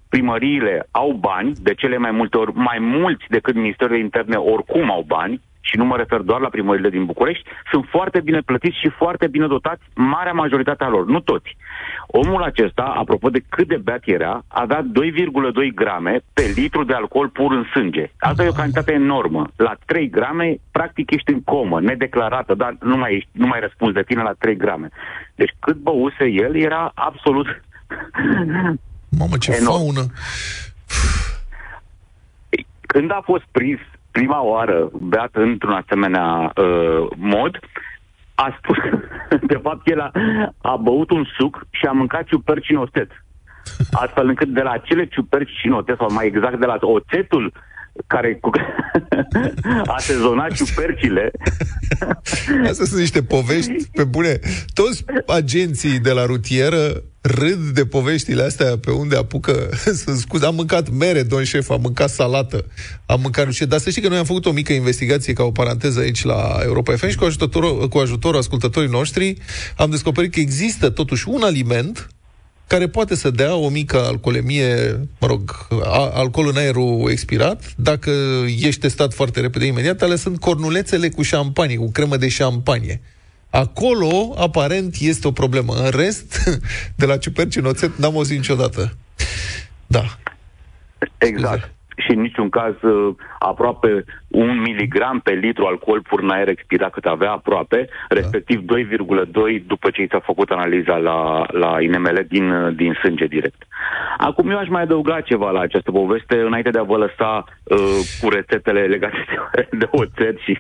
primăriile au bani, de cele mai multe ori mai mulți decât Ministerul de Interne oricum au bani, și nu mă refer doar la primările din București, sunt foarte bine plătiți și foarte bine dotați, marea majoritate a lor, nu toți. Omul acesta, apropo de cât de beat era, avea 2,2 grame pe litru de alcool pur în sânge. Asta e o cantitate enormă. La 3 grame, practic ești în comă, nedeclarată, dar nu mai, ești, nu mai răspunzi de tine la 3 grame. Deci cât băuse el era absolut Mamă, ce Enorm. faună! Când a fost prins prima oară beat într-un asemenea uh, mod, a spus că, de fapt, el a, a băut un suc și a mâncat ciuperci în oțet. Astfel încât de la acele ciuperci și în oțet, sau mai exact de la oțetul care cu... a sezonat ciupercile, Astea sunt niște povești pe bune. Toți agenții de la rutieră râd de poveștile astea pe unde apucă să scuze. Am mâncat mere, domn șef, am mâncat salată, am mâncat nu știu ce. Dar să știi că noi am făcut o mică investigație ca o paranteză aici la Europa FM și cu ajutorul, cu ajutorul ascultătorii noștri am descoperit că există totuși un aliment care poate să dea o mică alcoolemie, mă rog, a, alcool în aerul expirat, dacă ești testat foarte repede imediat, ale sunt cornulețele cu șampanie, cu cremă de șampanie. Acolo, aparent, este o problemă. În rest, de la ciuperci în oțet, n-am auzit niciodată. Da. Exact. Și în niciun caz uh, aproape un miligram pe litru alcool pur în aer expirat cât avea aproape, respectiv 2,2 după ce i s-a făcut analiza la, la INML din, uh, din sânge direct. Acum eu aș mai adăuga ceva la această poveste înainte de a vă lăsa uh, cu rețetele legate de, de oțet și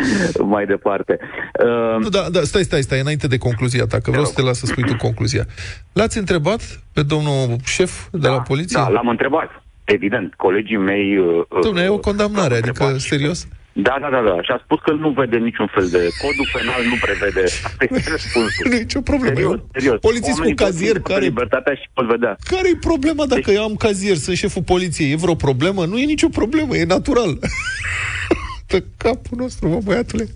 mai departe. Uh, Nu, da, da, stai, stai, stai, înainte de concluzia ta, că vreau să te las să spui tu concluzia. L-ați întrebat pe domnul șef de la poliție? da, l-am întrebat. Evident, colegii mei... Uh, Dom'le, e o condamnare, adică, serios? Da, da, da, da. Și a spus că nu vede niciun fel de... Codul penal nu prevede... Asta este răspunsul. Nu e nicio problemă. Serios, serios. Polițist cu Oamenii pot cazier fi care- Libertatea și pot vedea. Care e problema dacă eu am cazier, sunt șeful poliției? E vreo problemă? Nu e nicio problemă, e natural. Pe capul nostru, mă, băiatule.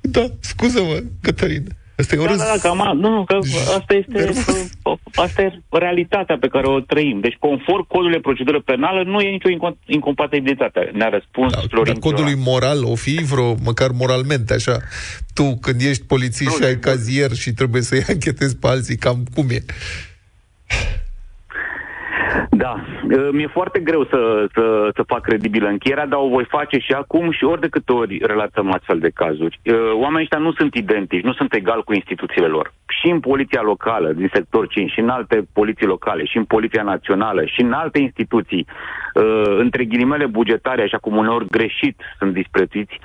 Da, scuză-mă, Cătălin. Asta e o Da, râs... da, da, că am, nu, nu, că asta este, că, asta e realitatea pe care o trăim. Deci, conform codului de procedură penală, nu e nicio incom- incompatibilitate. Ne-a răspuns da, Florin Dar codului moral, o fi vreo, măcar moralmente, așa. Tu, când ești polițist și ai cazier și trebuie să-i anchetezi pe alții, cam cum e? Da, uh, mi-e foarte greu să, să, să fac credibilă încheierea, dar o voi face și acum și ori de câte ori relatăm astfel de cazuri. Uh, Oamenii ăștia nu sunt identici, nu sunt egali cu instituțiile lor. Și în poliția locală, din sector 5, și în alte poliții locale, și în poliția națională, și în alte instituții, uh, între ghilimele bugetare, așa cum uneori greșit sunt disprețuiți,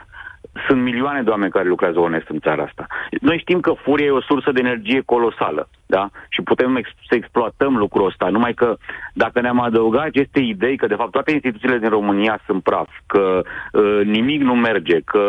sunt milioane de oameni care lucrează onest în țara asta. Noi știm că furia e o sursă de energie colosală, da? Și putem ex- să exploatăm lucrul ăsta. Numai că dacă ne-am adăugat aceste idei că de fapt toate instituțiile din România sunt praf, că uh, nimic nu merge, că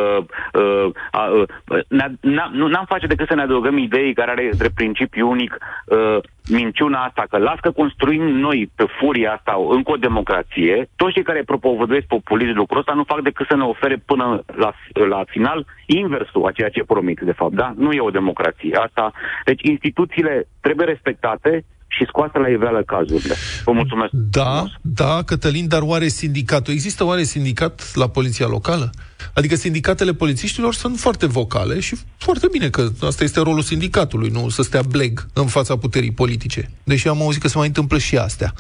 uh, uh, ne-a- n-a- nu n-am face decât să ne adăugăm idei care are drept principiu unic uh, minciuna asta, că las că construim noi pe furia asta încă o democrație, toți cei care propovăduiesc populism lucrul ăsta nu fac decât să ne ofere până la, la final inversul a ceea ce promit, de fapt, da? Nu e o democrație. Asta, deci instituțiile trebuie respectate și scoase la iveală cazurile. Vă mulțumesc. Da, da, Cătălin, dar oare sindicatul? Există oare sindicat la poliția locală? Adică sindicatele polițiștilor sunt foarte vocale și foarte bine că asta este rolul sindicatului, nu să stea bleg în fața puterii politice. Deși am auzit că se mai întâmplă și astea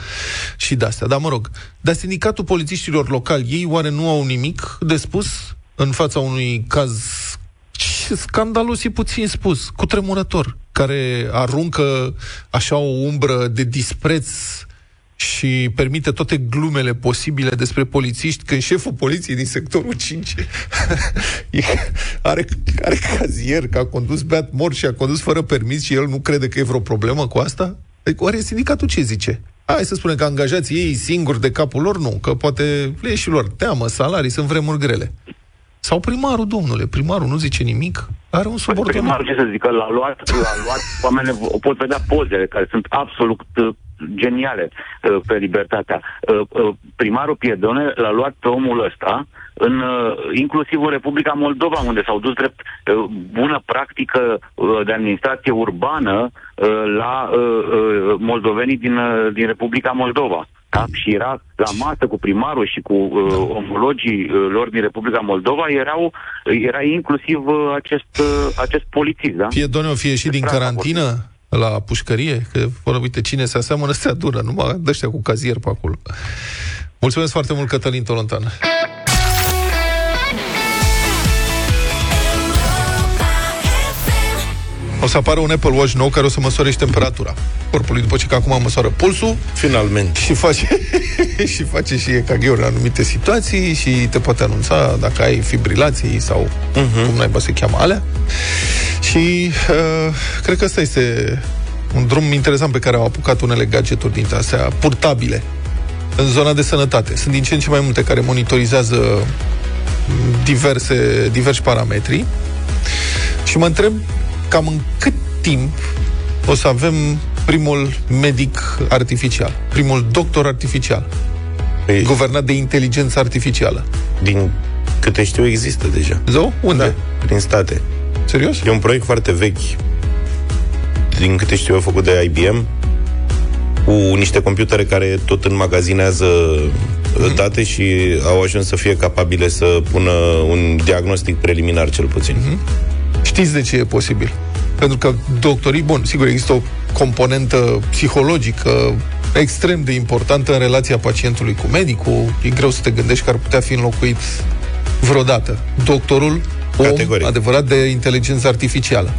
și de-astea. Dar mă rog, dar sindicatul polițiștilor locali, ei oare nu au nimic de spus în fața unui caz ce scandalos e puțin spus, cu tremurător, care aruncă așa o umbră de dispreț și permite toate glumele posibile despre polițiști, când șeful poliției din sectorul 5 e, are, are cazier, că a condus beat mort și a condus fără permis și el nu crede că e vreo problemă cu asta? Adică, oare sindicatul ce zice? Hai să spunem că angajații ei singuri de capul lor, nu, că poate le e și lor teamă, salarii, sunt vremuri grele. Sau primarul, domnule, primarul nu zice nimic, are un subordonat. Primarul, ce să zică, l-a luat, l-a luat, oamenii o pot vedea pozele care sunt absolut uh, geniale uh, pe libertatea. Uh, uh, primarul Piedone l-a luat pe omul ăsta în, uh, inclusiv în Republica Moldova, unde s-au dus drept uh, bună practică uh, de administrație urbană uh, la uh, uh, moldovenii din, uh, din Republica Moldova. Da? Și era la masă cu primarul și cu uh, omologii uh, lor din Republica Moldova, erau, era inclusiv uh, acest, uh, acest polițist. Da? Fie doamne, fie și din carantină la pușcărie, că, fără, uite, cine se aseamănă se adună, numai dăștia cu cazier pe acolo. Mulțumesc foarte mult, Cătălin Tolontan. O să apară un Apple Watch nou care o să măsoare și temperatura corpului, după ce că acum măsoară pulsul. Finalmente. Și face, și face și EKG-uri în anumite situații și te poate anunța dacă ai fibrilații sau uh-huh. cum naiba se cheamă alea. Și uh, cred că ăsta este un drum interesant pe care au apucat unele gadgeturi dintre astea purtabile în zona de sănătate. Sunt din ce în ce mai multe care monitorizează diverse, diversi parametri și mă întreb cam în cât timp o să avem primul medic artificial, primul doctor artificial, Păi, guvernat de inteligență artificială. din câte știu, există deja. Zău? Unde? Da, prin state. Serios? E un proiect foarte vechi, din câte știu eu, făcut de IBM, cu niște computere care tot înmagazinează mm-hmm. date și au ajuns să fie capabile să pună un diagnostic preliminar cel puțin. Mm-hmm. Știți de ce e posibil? Pentru că doctorii, bun, sigur, există o componentă psihologică extrem de importantă în relația pacientului cu medicul. E greu să te gândești că ar putea fi înlocuit vreodată. Doctorul om Categoric. adevărat de inteligență artificială.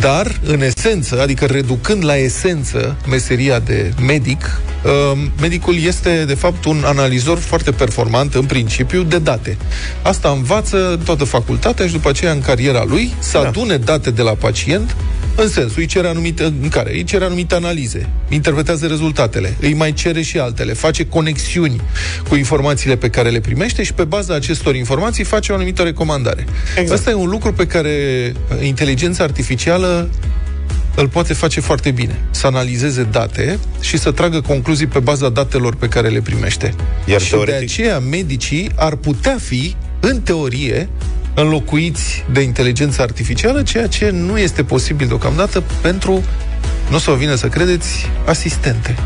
Dar, în esență, adică reducând la esență meseria de medic, uh, medicul este, de fapt, un analizor foarte performant, în principiu, de date. Asta învață toată facultatea și după aceea, în cariera lui, să Da. adune date de la pacient în sensul, îi cere anumite, în care îi cere anumite analize, interpretează rezultatele, îi mai cere și altele, face conexiuni cu informațiile pe care le primește și pe baza acestor informații face o anumită recomandare. Exact. Asta e un lucru pe care uh, inteligența artificială îl poate face foarte bine. Să analizeze date și să tragă concluzii pe baza datelor pe care le primește. Iar și teoretic- de aceea medicii ar putea fi, în teorie, înlocuiți de inteligență artificială, ceea ce nu este posibil deocamdată pentru, nu o să vă vină să credeți, asistente.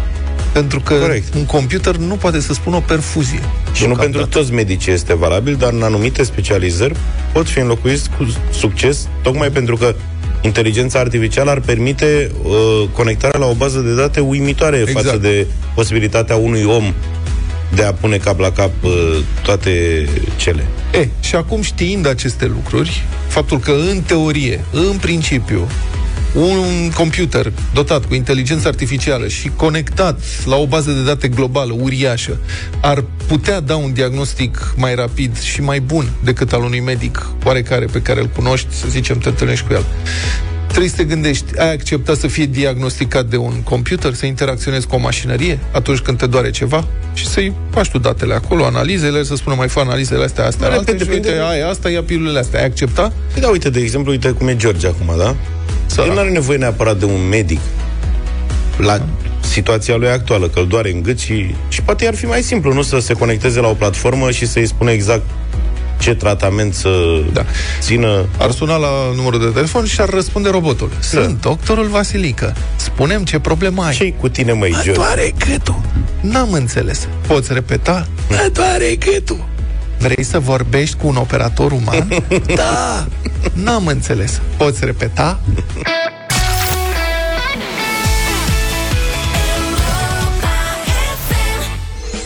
Pentru că Corect. un computer nu poate să spună o perfuzie. Și nu pentru toți medicii este valabil, dar în anumite specializări pot fi înlocuiți cu succes, tocmai pentru că inteligența artificială ar permite uh, conectarea la o bază de date uimitoare Exact. față de posibilitatea unui om de a pune cap la cap uh, toate cele. E, și acum știind aceste lucruri, faptul că în teorie, în principiu, un computer dotat cu inteligență artificială și conectat la o bază de date globală uriașă ar putea da un diagnostic mai rapid și mai bun decât al unui medic oarecare pe care îl cunoști, să zicem, te întâlnești cu el. Trebuie să te gândești, ai accepta să fie diagnosticat de un computer, să interacționezi cu o mașinărie atunci când te doare ceva și să-i faci tu datele acolo, analizele, să spună mai fă analizele astea, astea, Da, alte, și depinde uite, de- ai asta, ia pilulele astea, ai accepta? Păi da, uite, de exemplu, uite cum e George acum, da? El nu are nevoie neapărat de un medic la situația lui actuală, că îl doare în gât și, și poate ar fi mai simplu, nu să se conecteze la o platformă și să-i spună exact ce tratament să da. țină. Ar suna la numărul de telefon și ar răspunde robotul. Sunt doctorul Vasilică. Spunem ce problemă ai. ce cu tine, măi, Mă George? doare gâtul. N-am înțeles. Poți repeta? Mă doare gâtul. Vrei să vorbești cu un operator uman? da! N-am înțeles. Poți repeta?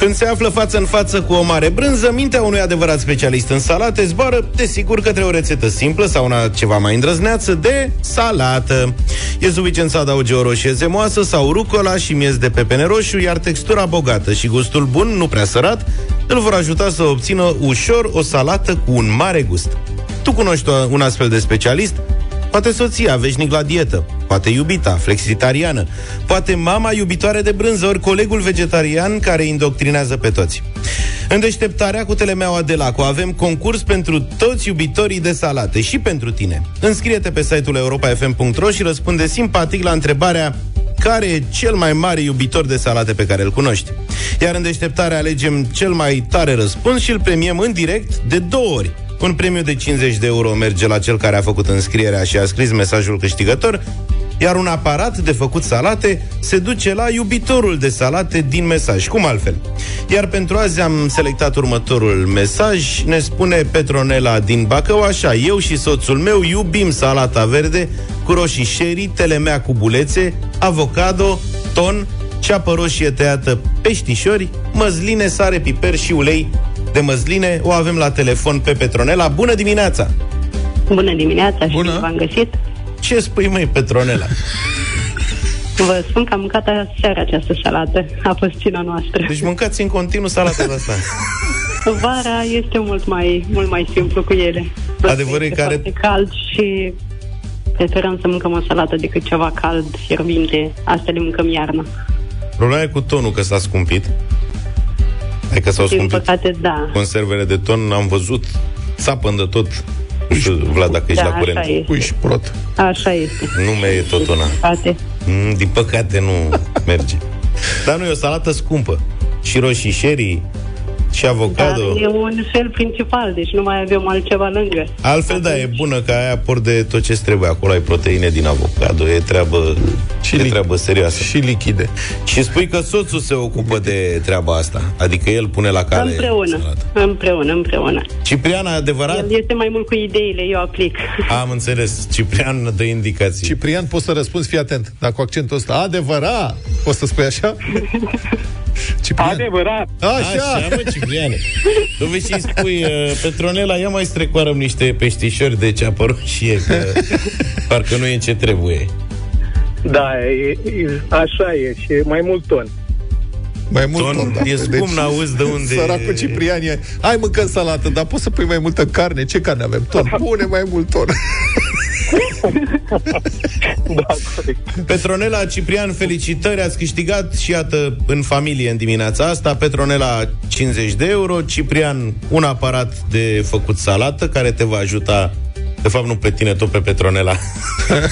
Când se află față în față cu o mare brânză, mintea unui adevărat specialist în salate zboară, desigur, către o rețetă simplă sau una ceva mai îndrăzneață de salată. E suficient să adauge o roșie zemoasă sau rucola și miez de pepene roșu, iar textura bogată și gustul bun, nu prea sărat, îl vor ajuta să obțină ușor o salată cu un mare gust. Tu cunoști o- un astfel de specialist? Poate soția, veșnic la dietă, poate iubita, flexitariană, poate mama iubitoare de brânză, ori colegul vegetarian care indoctrinează pe toți. În deșteptarea cu telemeaua de Laco avem concurs pentru toți iubitorii de salate și pentru tine. Înscrie-te pe site-ul europa.fm.ro și răspunde simpatic la întrebarea care e cel mai mare iubitor de salate pe care îl cunoști. Iar în deșteptare alegem cel mai tare răspuns și îl premiem în direct de două ori. Un premiu de 50 de euro merge la cel care a făcut înscrierea și a scris mesajul câștigător, iar un aparat de făcut salate se duce la iubitorul de salate din mesaj. Cum altfel? Iar pentru azi am selectat următorul mesaj. Ne spune Petronela din Bacău așa. Eu și soțul meu iubim salata verde cu roșii sherry, telemea cu bulețe, avocado, ton, ceapă roșie tăiată, peștișori, măsline, sare, piper și ulei de măsline. O avem la telefon pe Petronela. Bună dimineața! Bună dimineața și Bună. bine v-am găsit. Ce spui, măi, Petronela? Vă spun că am mâncat seara această salată. A fost cina noastră. Deci mâncați în continuu salata asta. Vara este mult mai, mult mai simplu cu ele. Adevărul e Este că are- foarte cald și preferăm să mâncăm o salată decât ceva cald, fierbinte. Astea le mâncăm iarna. Problema e cu tonul că s-a scumpit. Adică s-au Din scumpit păcate, da. conservele de ton, am văzut sapă de tot. Nu știu, Vlad, dacă ești Da, la curent. așa este. Puși prot. Așa este. Nu merge tot una. Păcate. Mm, din păcate nu merge. Dar nu e o salată scumpă. Și roșii sherry, Și Dar avocado. e un fel principal, deci nu mai avem altceva lângă. Altfel, da, e bună că ai aport de tot ce trebuie acolo. Ai proteine din avocado, e treabă, și e treabă serioasă. Și lichide. Și spui că soțul se ocupă de treaba asta. Adică el pune la cale Împreună, împreună, împreună. Ciprian, adevărat? El este mai mult cu ideile, eu aplic. Am înțeles. Ciprian dă indicații. Ciprian, poți să răspunzi, fii atent, dacă cu accentul ăsta, adevărat, poți să spui așa? Ciprian. Adevărat. Așa. Așa, mă, Cipriane. Tu vei și spui, uh, Petronela, ia mai strecoarăm niște peștișori de ceapă roșie, că parcă nu e ce trebuie. Da, e, e, așa e și e mai mult ton. Mai mult Ton, ton, da. e scump, n-auzi de unde- Săracul Ciprian e, hai mâncăm salată, dar poți să pui mai multă carne? Ce carne avem? Ton. Pune mai mult ton. Da, corect. Petronela Ciprian, felicitări, ați câștigat și iată în familie în dimineața asta. Petronela 50 de euro, Ciprian un aparat de făcut salată care te va ajuta de fapt, nu pe tine, tot pe Petronela.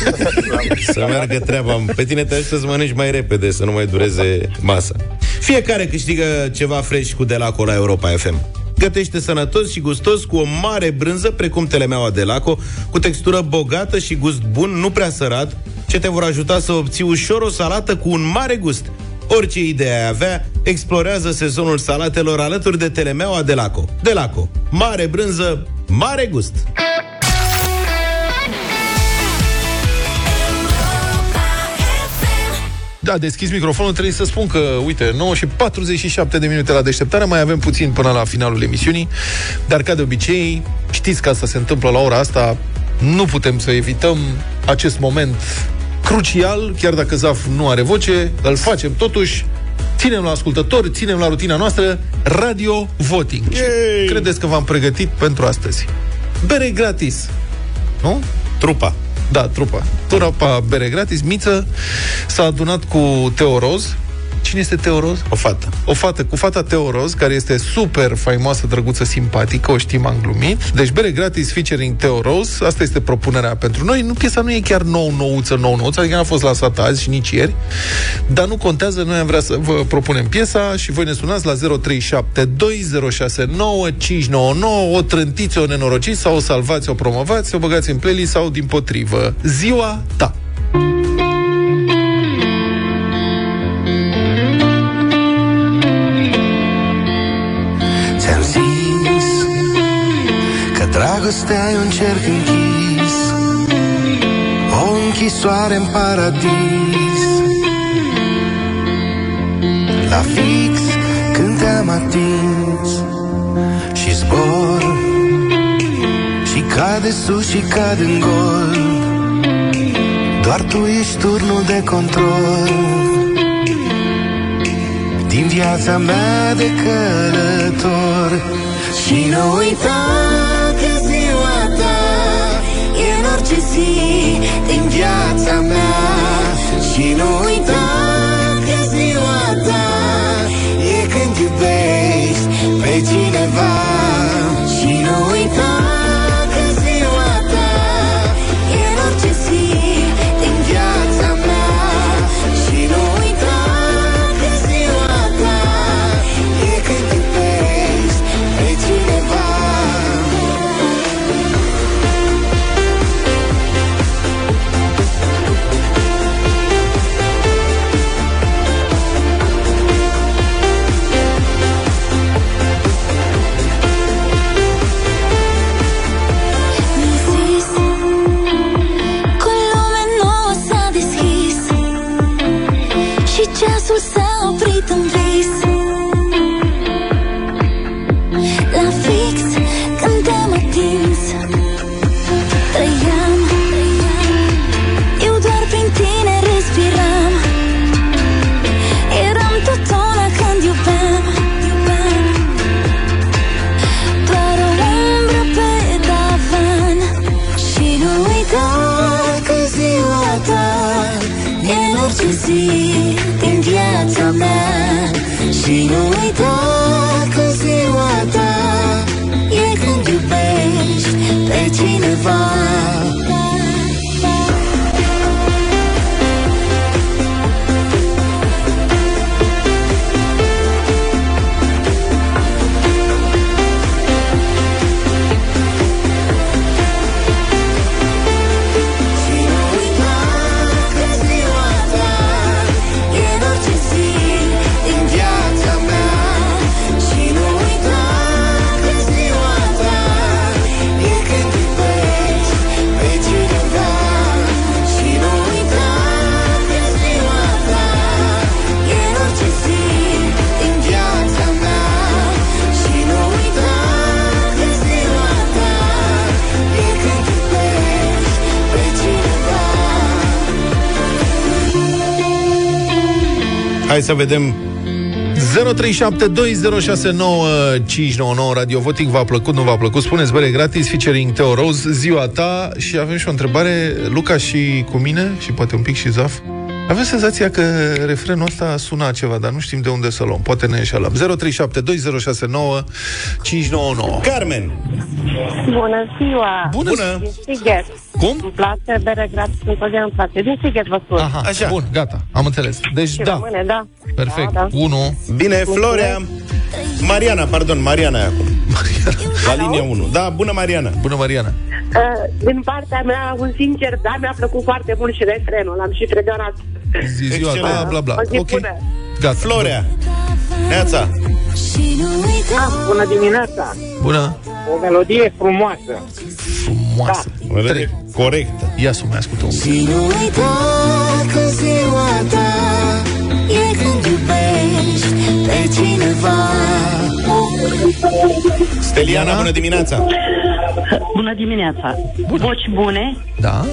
să meargă treaba. Pe tine te ajută să mănânci mai repede, să nu mai dureze masa. Fiecare câștigă ceva fresh cu Delaco la Europa FM. Gătește sănătos și gustos cu o mare brânză, precum telemeaua Delaco, cu textură bogată și gust bun, nu prea sărat, ce te vor ajuta să obții ușor o salată cu un mare gust. Orice idee ai avea, explorează sezonul salatelor alături de telemeaua Delaco. Delaco. Mare brânză, mare gust. Da, deschis microfonul, trebuie să spun că, uite, 9 și 47 de minute la deșteptare, mai avem puțin până la finalul emisiunii, dar ca de obicei, știți că asta se întâmplă la ora asta, nu putem să evităm acest moment crucial, chiar dacă Zaf nu are voce, îl facem totuși, ținem la ascultători, ținem la rutina noastră, radio voting. Și credeți că v-am pregătit pentru astăzi. Bere gratis, nu? Trupa. Da, trupa. Trupa bere gratis. Miță s-a adunat cu Teo Roz. Cine este Teo Roz? O fată. O fată, cu fata Teo Roz, care este super faimoasă, drăguță, simpatică, o știm, am glumit. Deci bere gratis featuring Teo Roz, asta este propunerea pentru noi. Nu, piesa nu e chiar nou, nouță, nou, nouță, adică n-a fost lansată azi și nici ieri, dar nu contează, noi am vrea să vă propunem piesa și voi ne sunați la 0372069599, o trântiți, o nenorociți sau o salvați, o promovați, o băgați în playlist sau din potrivă. Ziua ta! Dragostea e un cerc închis O închisoare în paradis. La fix când te-am atins Și zbor Și cade sus și cad în gol. Doar tu ești turnul de control. Din viața mea de călător. Și nu uita zi din viața mea. Și nu uita Hai să vedem. 0372069599 Radio Voting v-a plăcut, nu v-a plăcut Spuneți bere gratis, featuring Teo Rose Ziua ta. Și avem și o întrebare Luca și cu mine și poate un pic și Zaf avem senzația că refrenul ăsta suna ceva, dar nu știm de unde să luăm. Poate ne înșelăm. 0372069599. Carmen! Bună ziua! Bună! Din Sighet. Cum? Îmi place bere gratis, întotdeauna îmi place. Din Sighet vă spun. Aha, Așa. bun, gata, am înțeles. Deci, Și da. rămâne, da. Perfect. Da, da. 1. Bine, Florea. Mariana, pardon, Mariana e acum. Mariana. La linia 1. Da, bună Mariana. Bună Mariana. Uh, din partea mea, un sincer, da, mi-a plăcut foarte mult și refrenul. L-am și predorat. Zi, ziua ta, bla bla. O zi Ok. bună. Gata. Florea. Neața. Ah, bună dimineața! Bună. O melodie frumoasă. Frumoasă. Trei. Corectă. Ia să mai ascultăm. Și nu uita că ziua ta E când iubești pe cineva Steliana, bună dimineața. Bună dimineața! Bună. Voci bune, Da.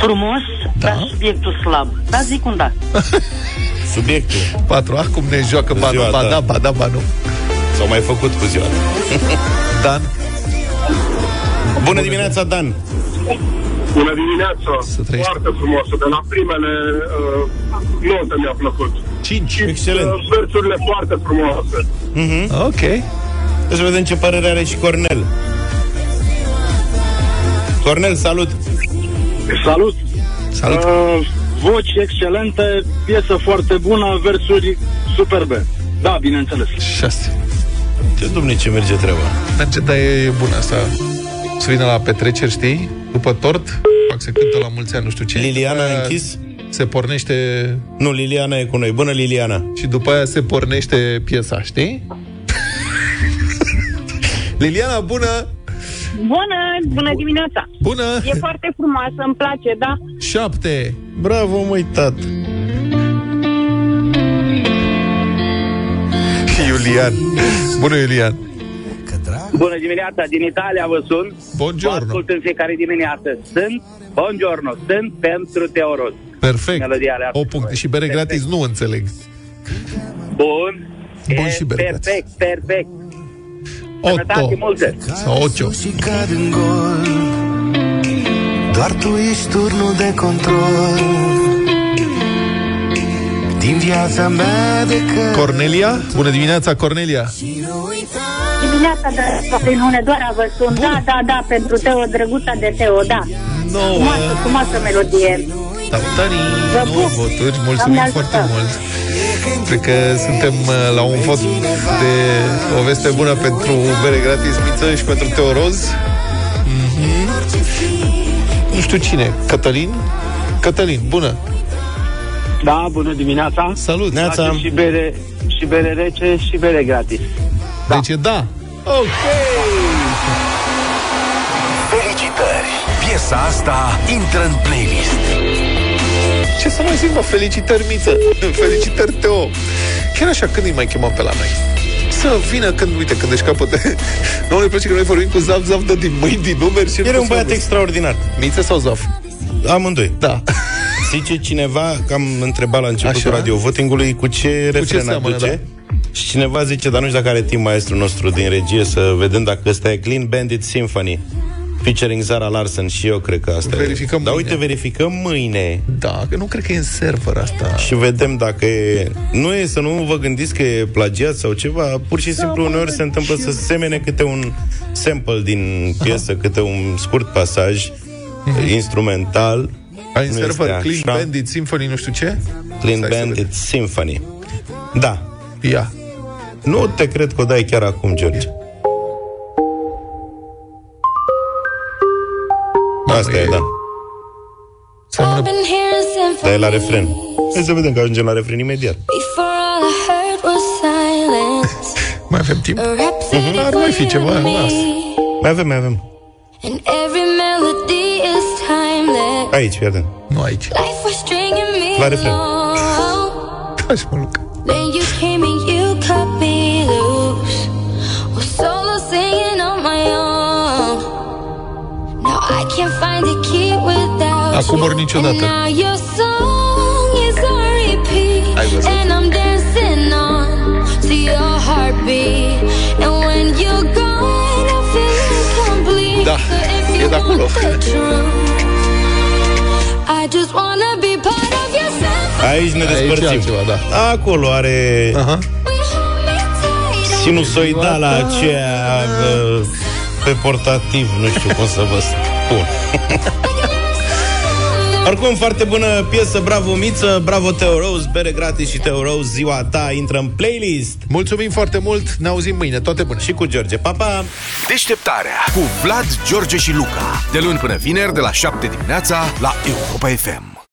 frumos, da. dar subiectul slab. Da, zic un da. Subiectul. Patru. Acum ne joacă ba, Ziua ba ta. da, ba da, ba nu. S-au mai făcut cu ziua ta. Dan. Bună dimineața, Dan. Bună dimineața! trăiești. Foarte frumoasă. De la primele uh, note mi-a plăcut. 5. Excelent. Uh, versurile foarte frumoase. Mm-hmm. Ok. Deci să vedem ce părere are și Cornel. Cornel, salut! Salut! Salut! Uh, voci excelente, piesă foarte bună, versuri superbe. Da, bineînțeles. 6. Ce domne, ce merge treaba? Merge, dar e bună asta. Să vină la petreceri, știi? După tort, fac se cântă la mulți ani, nu știu ce. Liliana După a aia închis? Se pornește... Nu, Liliana e cu noi. Bună, Liliana! Și după aia se pornește piesa, știi? Liliana, bună! Bună, bună dimineața! Bună! E foarte frumoasă, îmi place, da? 7. Bravo, măi, tat! Iulian. Bună, Iulian. Bună dimineața, din Italia vă sun. Buongiorno. Vă ascult în fiecare dimineață. Sunt, buongiorno, sunt pentru Teoros. Perfect. Melodia alea. O punct. Și bere gratis nu înțeleg. Bun. Bun E și bere Perfect, perfect. 8. Sănătate multă. Sau 8. Și cad în gol Doar tu ești turnul de control Din viața mea de că Cornelia? Bună dimineața, Cornelia. Dimineața de Patrimonă, doar vă sun. Da, da, da, pentru Teo, drăguța de Teo, da. Nouă. Frumoasă, frumoasă melodie. Tautari, Vă 9 pup. voturi, mulțumim Doamne foarte ajută. mult. Cred că suntem uh, la un vot de o veste bună pentru bere gratis miță și pentru Teoroz. Mhm. Nu știu cine, Cătălin? Cătălin, bună! Da, bună dimineața. Salut! Neața. Și bere, și bere rece și bere gratis. Da. Deci e da. Ok! Felicitări! Piesa asta intră în playlist. Ce să mai zic, mă, felicitări, Miță! Felicitări, Teo! Chiar așa, când îi mai chemăm pe la noi? Să vină când, uite, când își capătă... Nu ne place că noi vorbim cu Zaf, Zaf dă din mâini, din numeri și... Era un băiat extraordinar. Miță sau Zaf? Amândoi. Da. Zice cineva, că am întrebat la începutul Așa. radio votingului cu ce refren seamănă, aduce. da. Și cineva zice, dar nu știu dacă are timp maestrul nostru din regie să vedem dacă ăsta e Clean Bandit Symphony featuring Zara Larsen și eu cred că asta Verificăm e. Dar mâine. uite, verificăm mâine. Da, că nu cred că e în server asta. Și vedem dacă e... Nu e să nu vă gândiți că e plagiat sau ceva, pur și simplu uneori se întâmplă să semene câte un sample din piesă, câte un scurt pasaj instrumental. Ai în Nu server este Clean așa. Bandit Symphony, nu știu ce? Clean Stai să Bandit Symphony. Da. Ia. Nu te cred că o dai chiar acum, George. Asta e, da. Seamănă... Dar e la refren. Hai să vedem că ajungem la refren imediat. Before all I heard was silence. Mai avem timp? A rhapsody Ar mai fi ceva, for you las. and me. Mai avem, mai avem. And every melody is timeless. Aici, fii atent. Nu aici. Life was stringing me La refren. along. Taci, mă, Luca. Truth, I just wanna be part of your symphony. Aici ne Aici despărțim. altceva, da. Acolo are Aha. sinusoidala aceea uh, pe portativ, nu știu cum să vă spun. Oricum, foarte bună piesă, bravo Miță, bravo Teo Rose, bere gratis și Teo Rose, ziua ta intră în playlist. Mulțumim foarte mult, ne auzim mâine, toate bune. Și cu George, pa, pa! Deșteptarea cu Vlad, George și Luca. De luni până vineri, de la 7 dimineața, la Europa FM.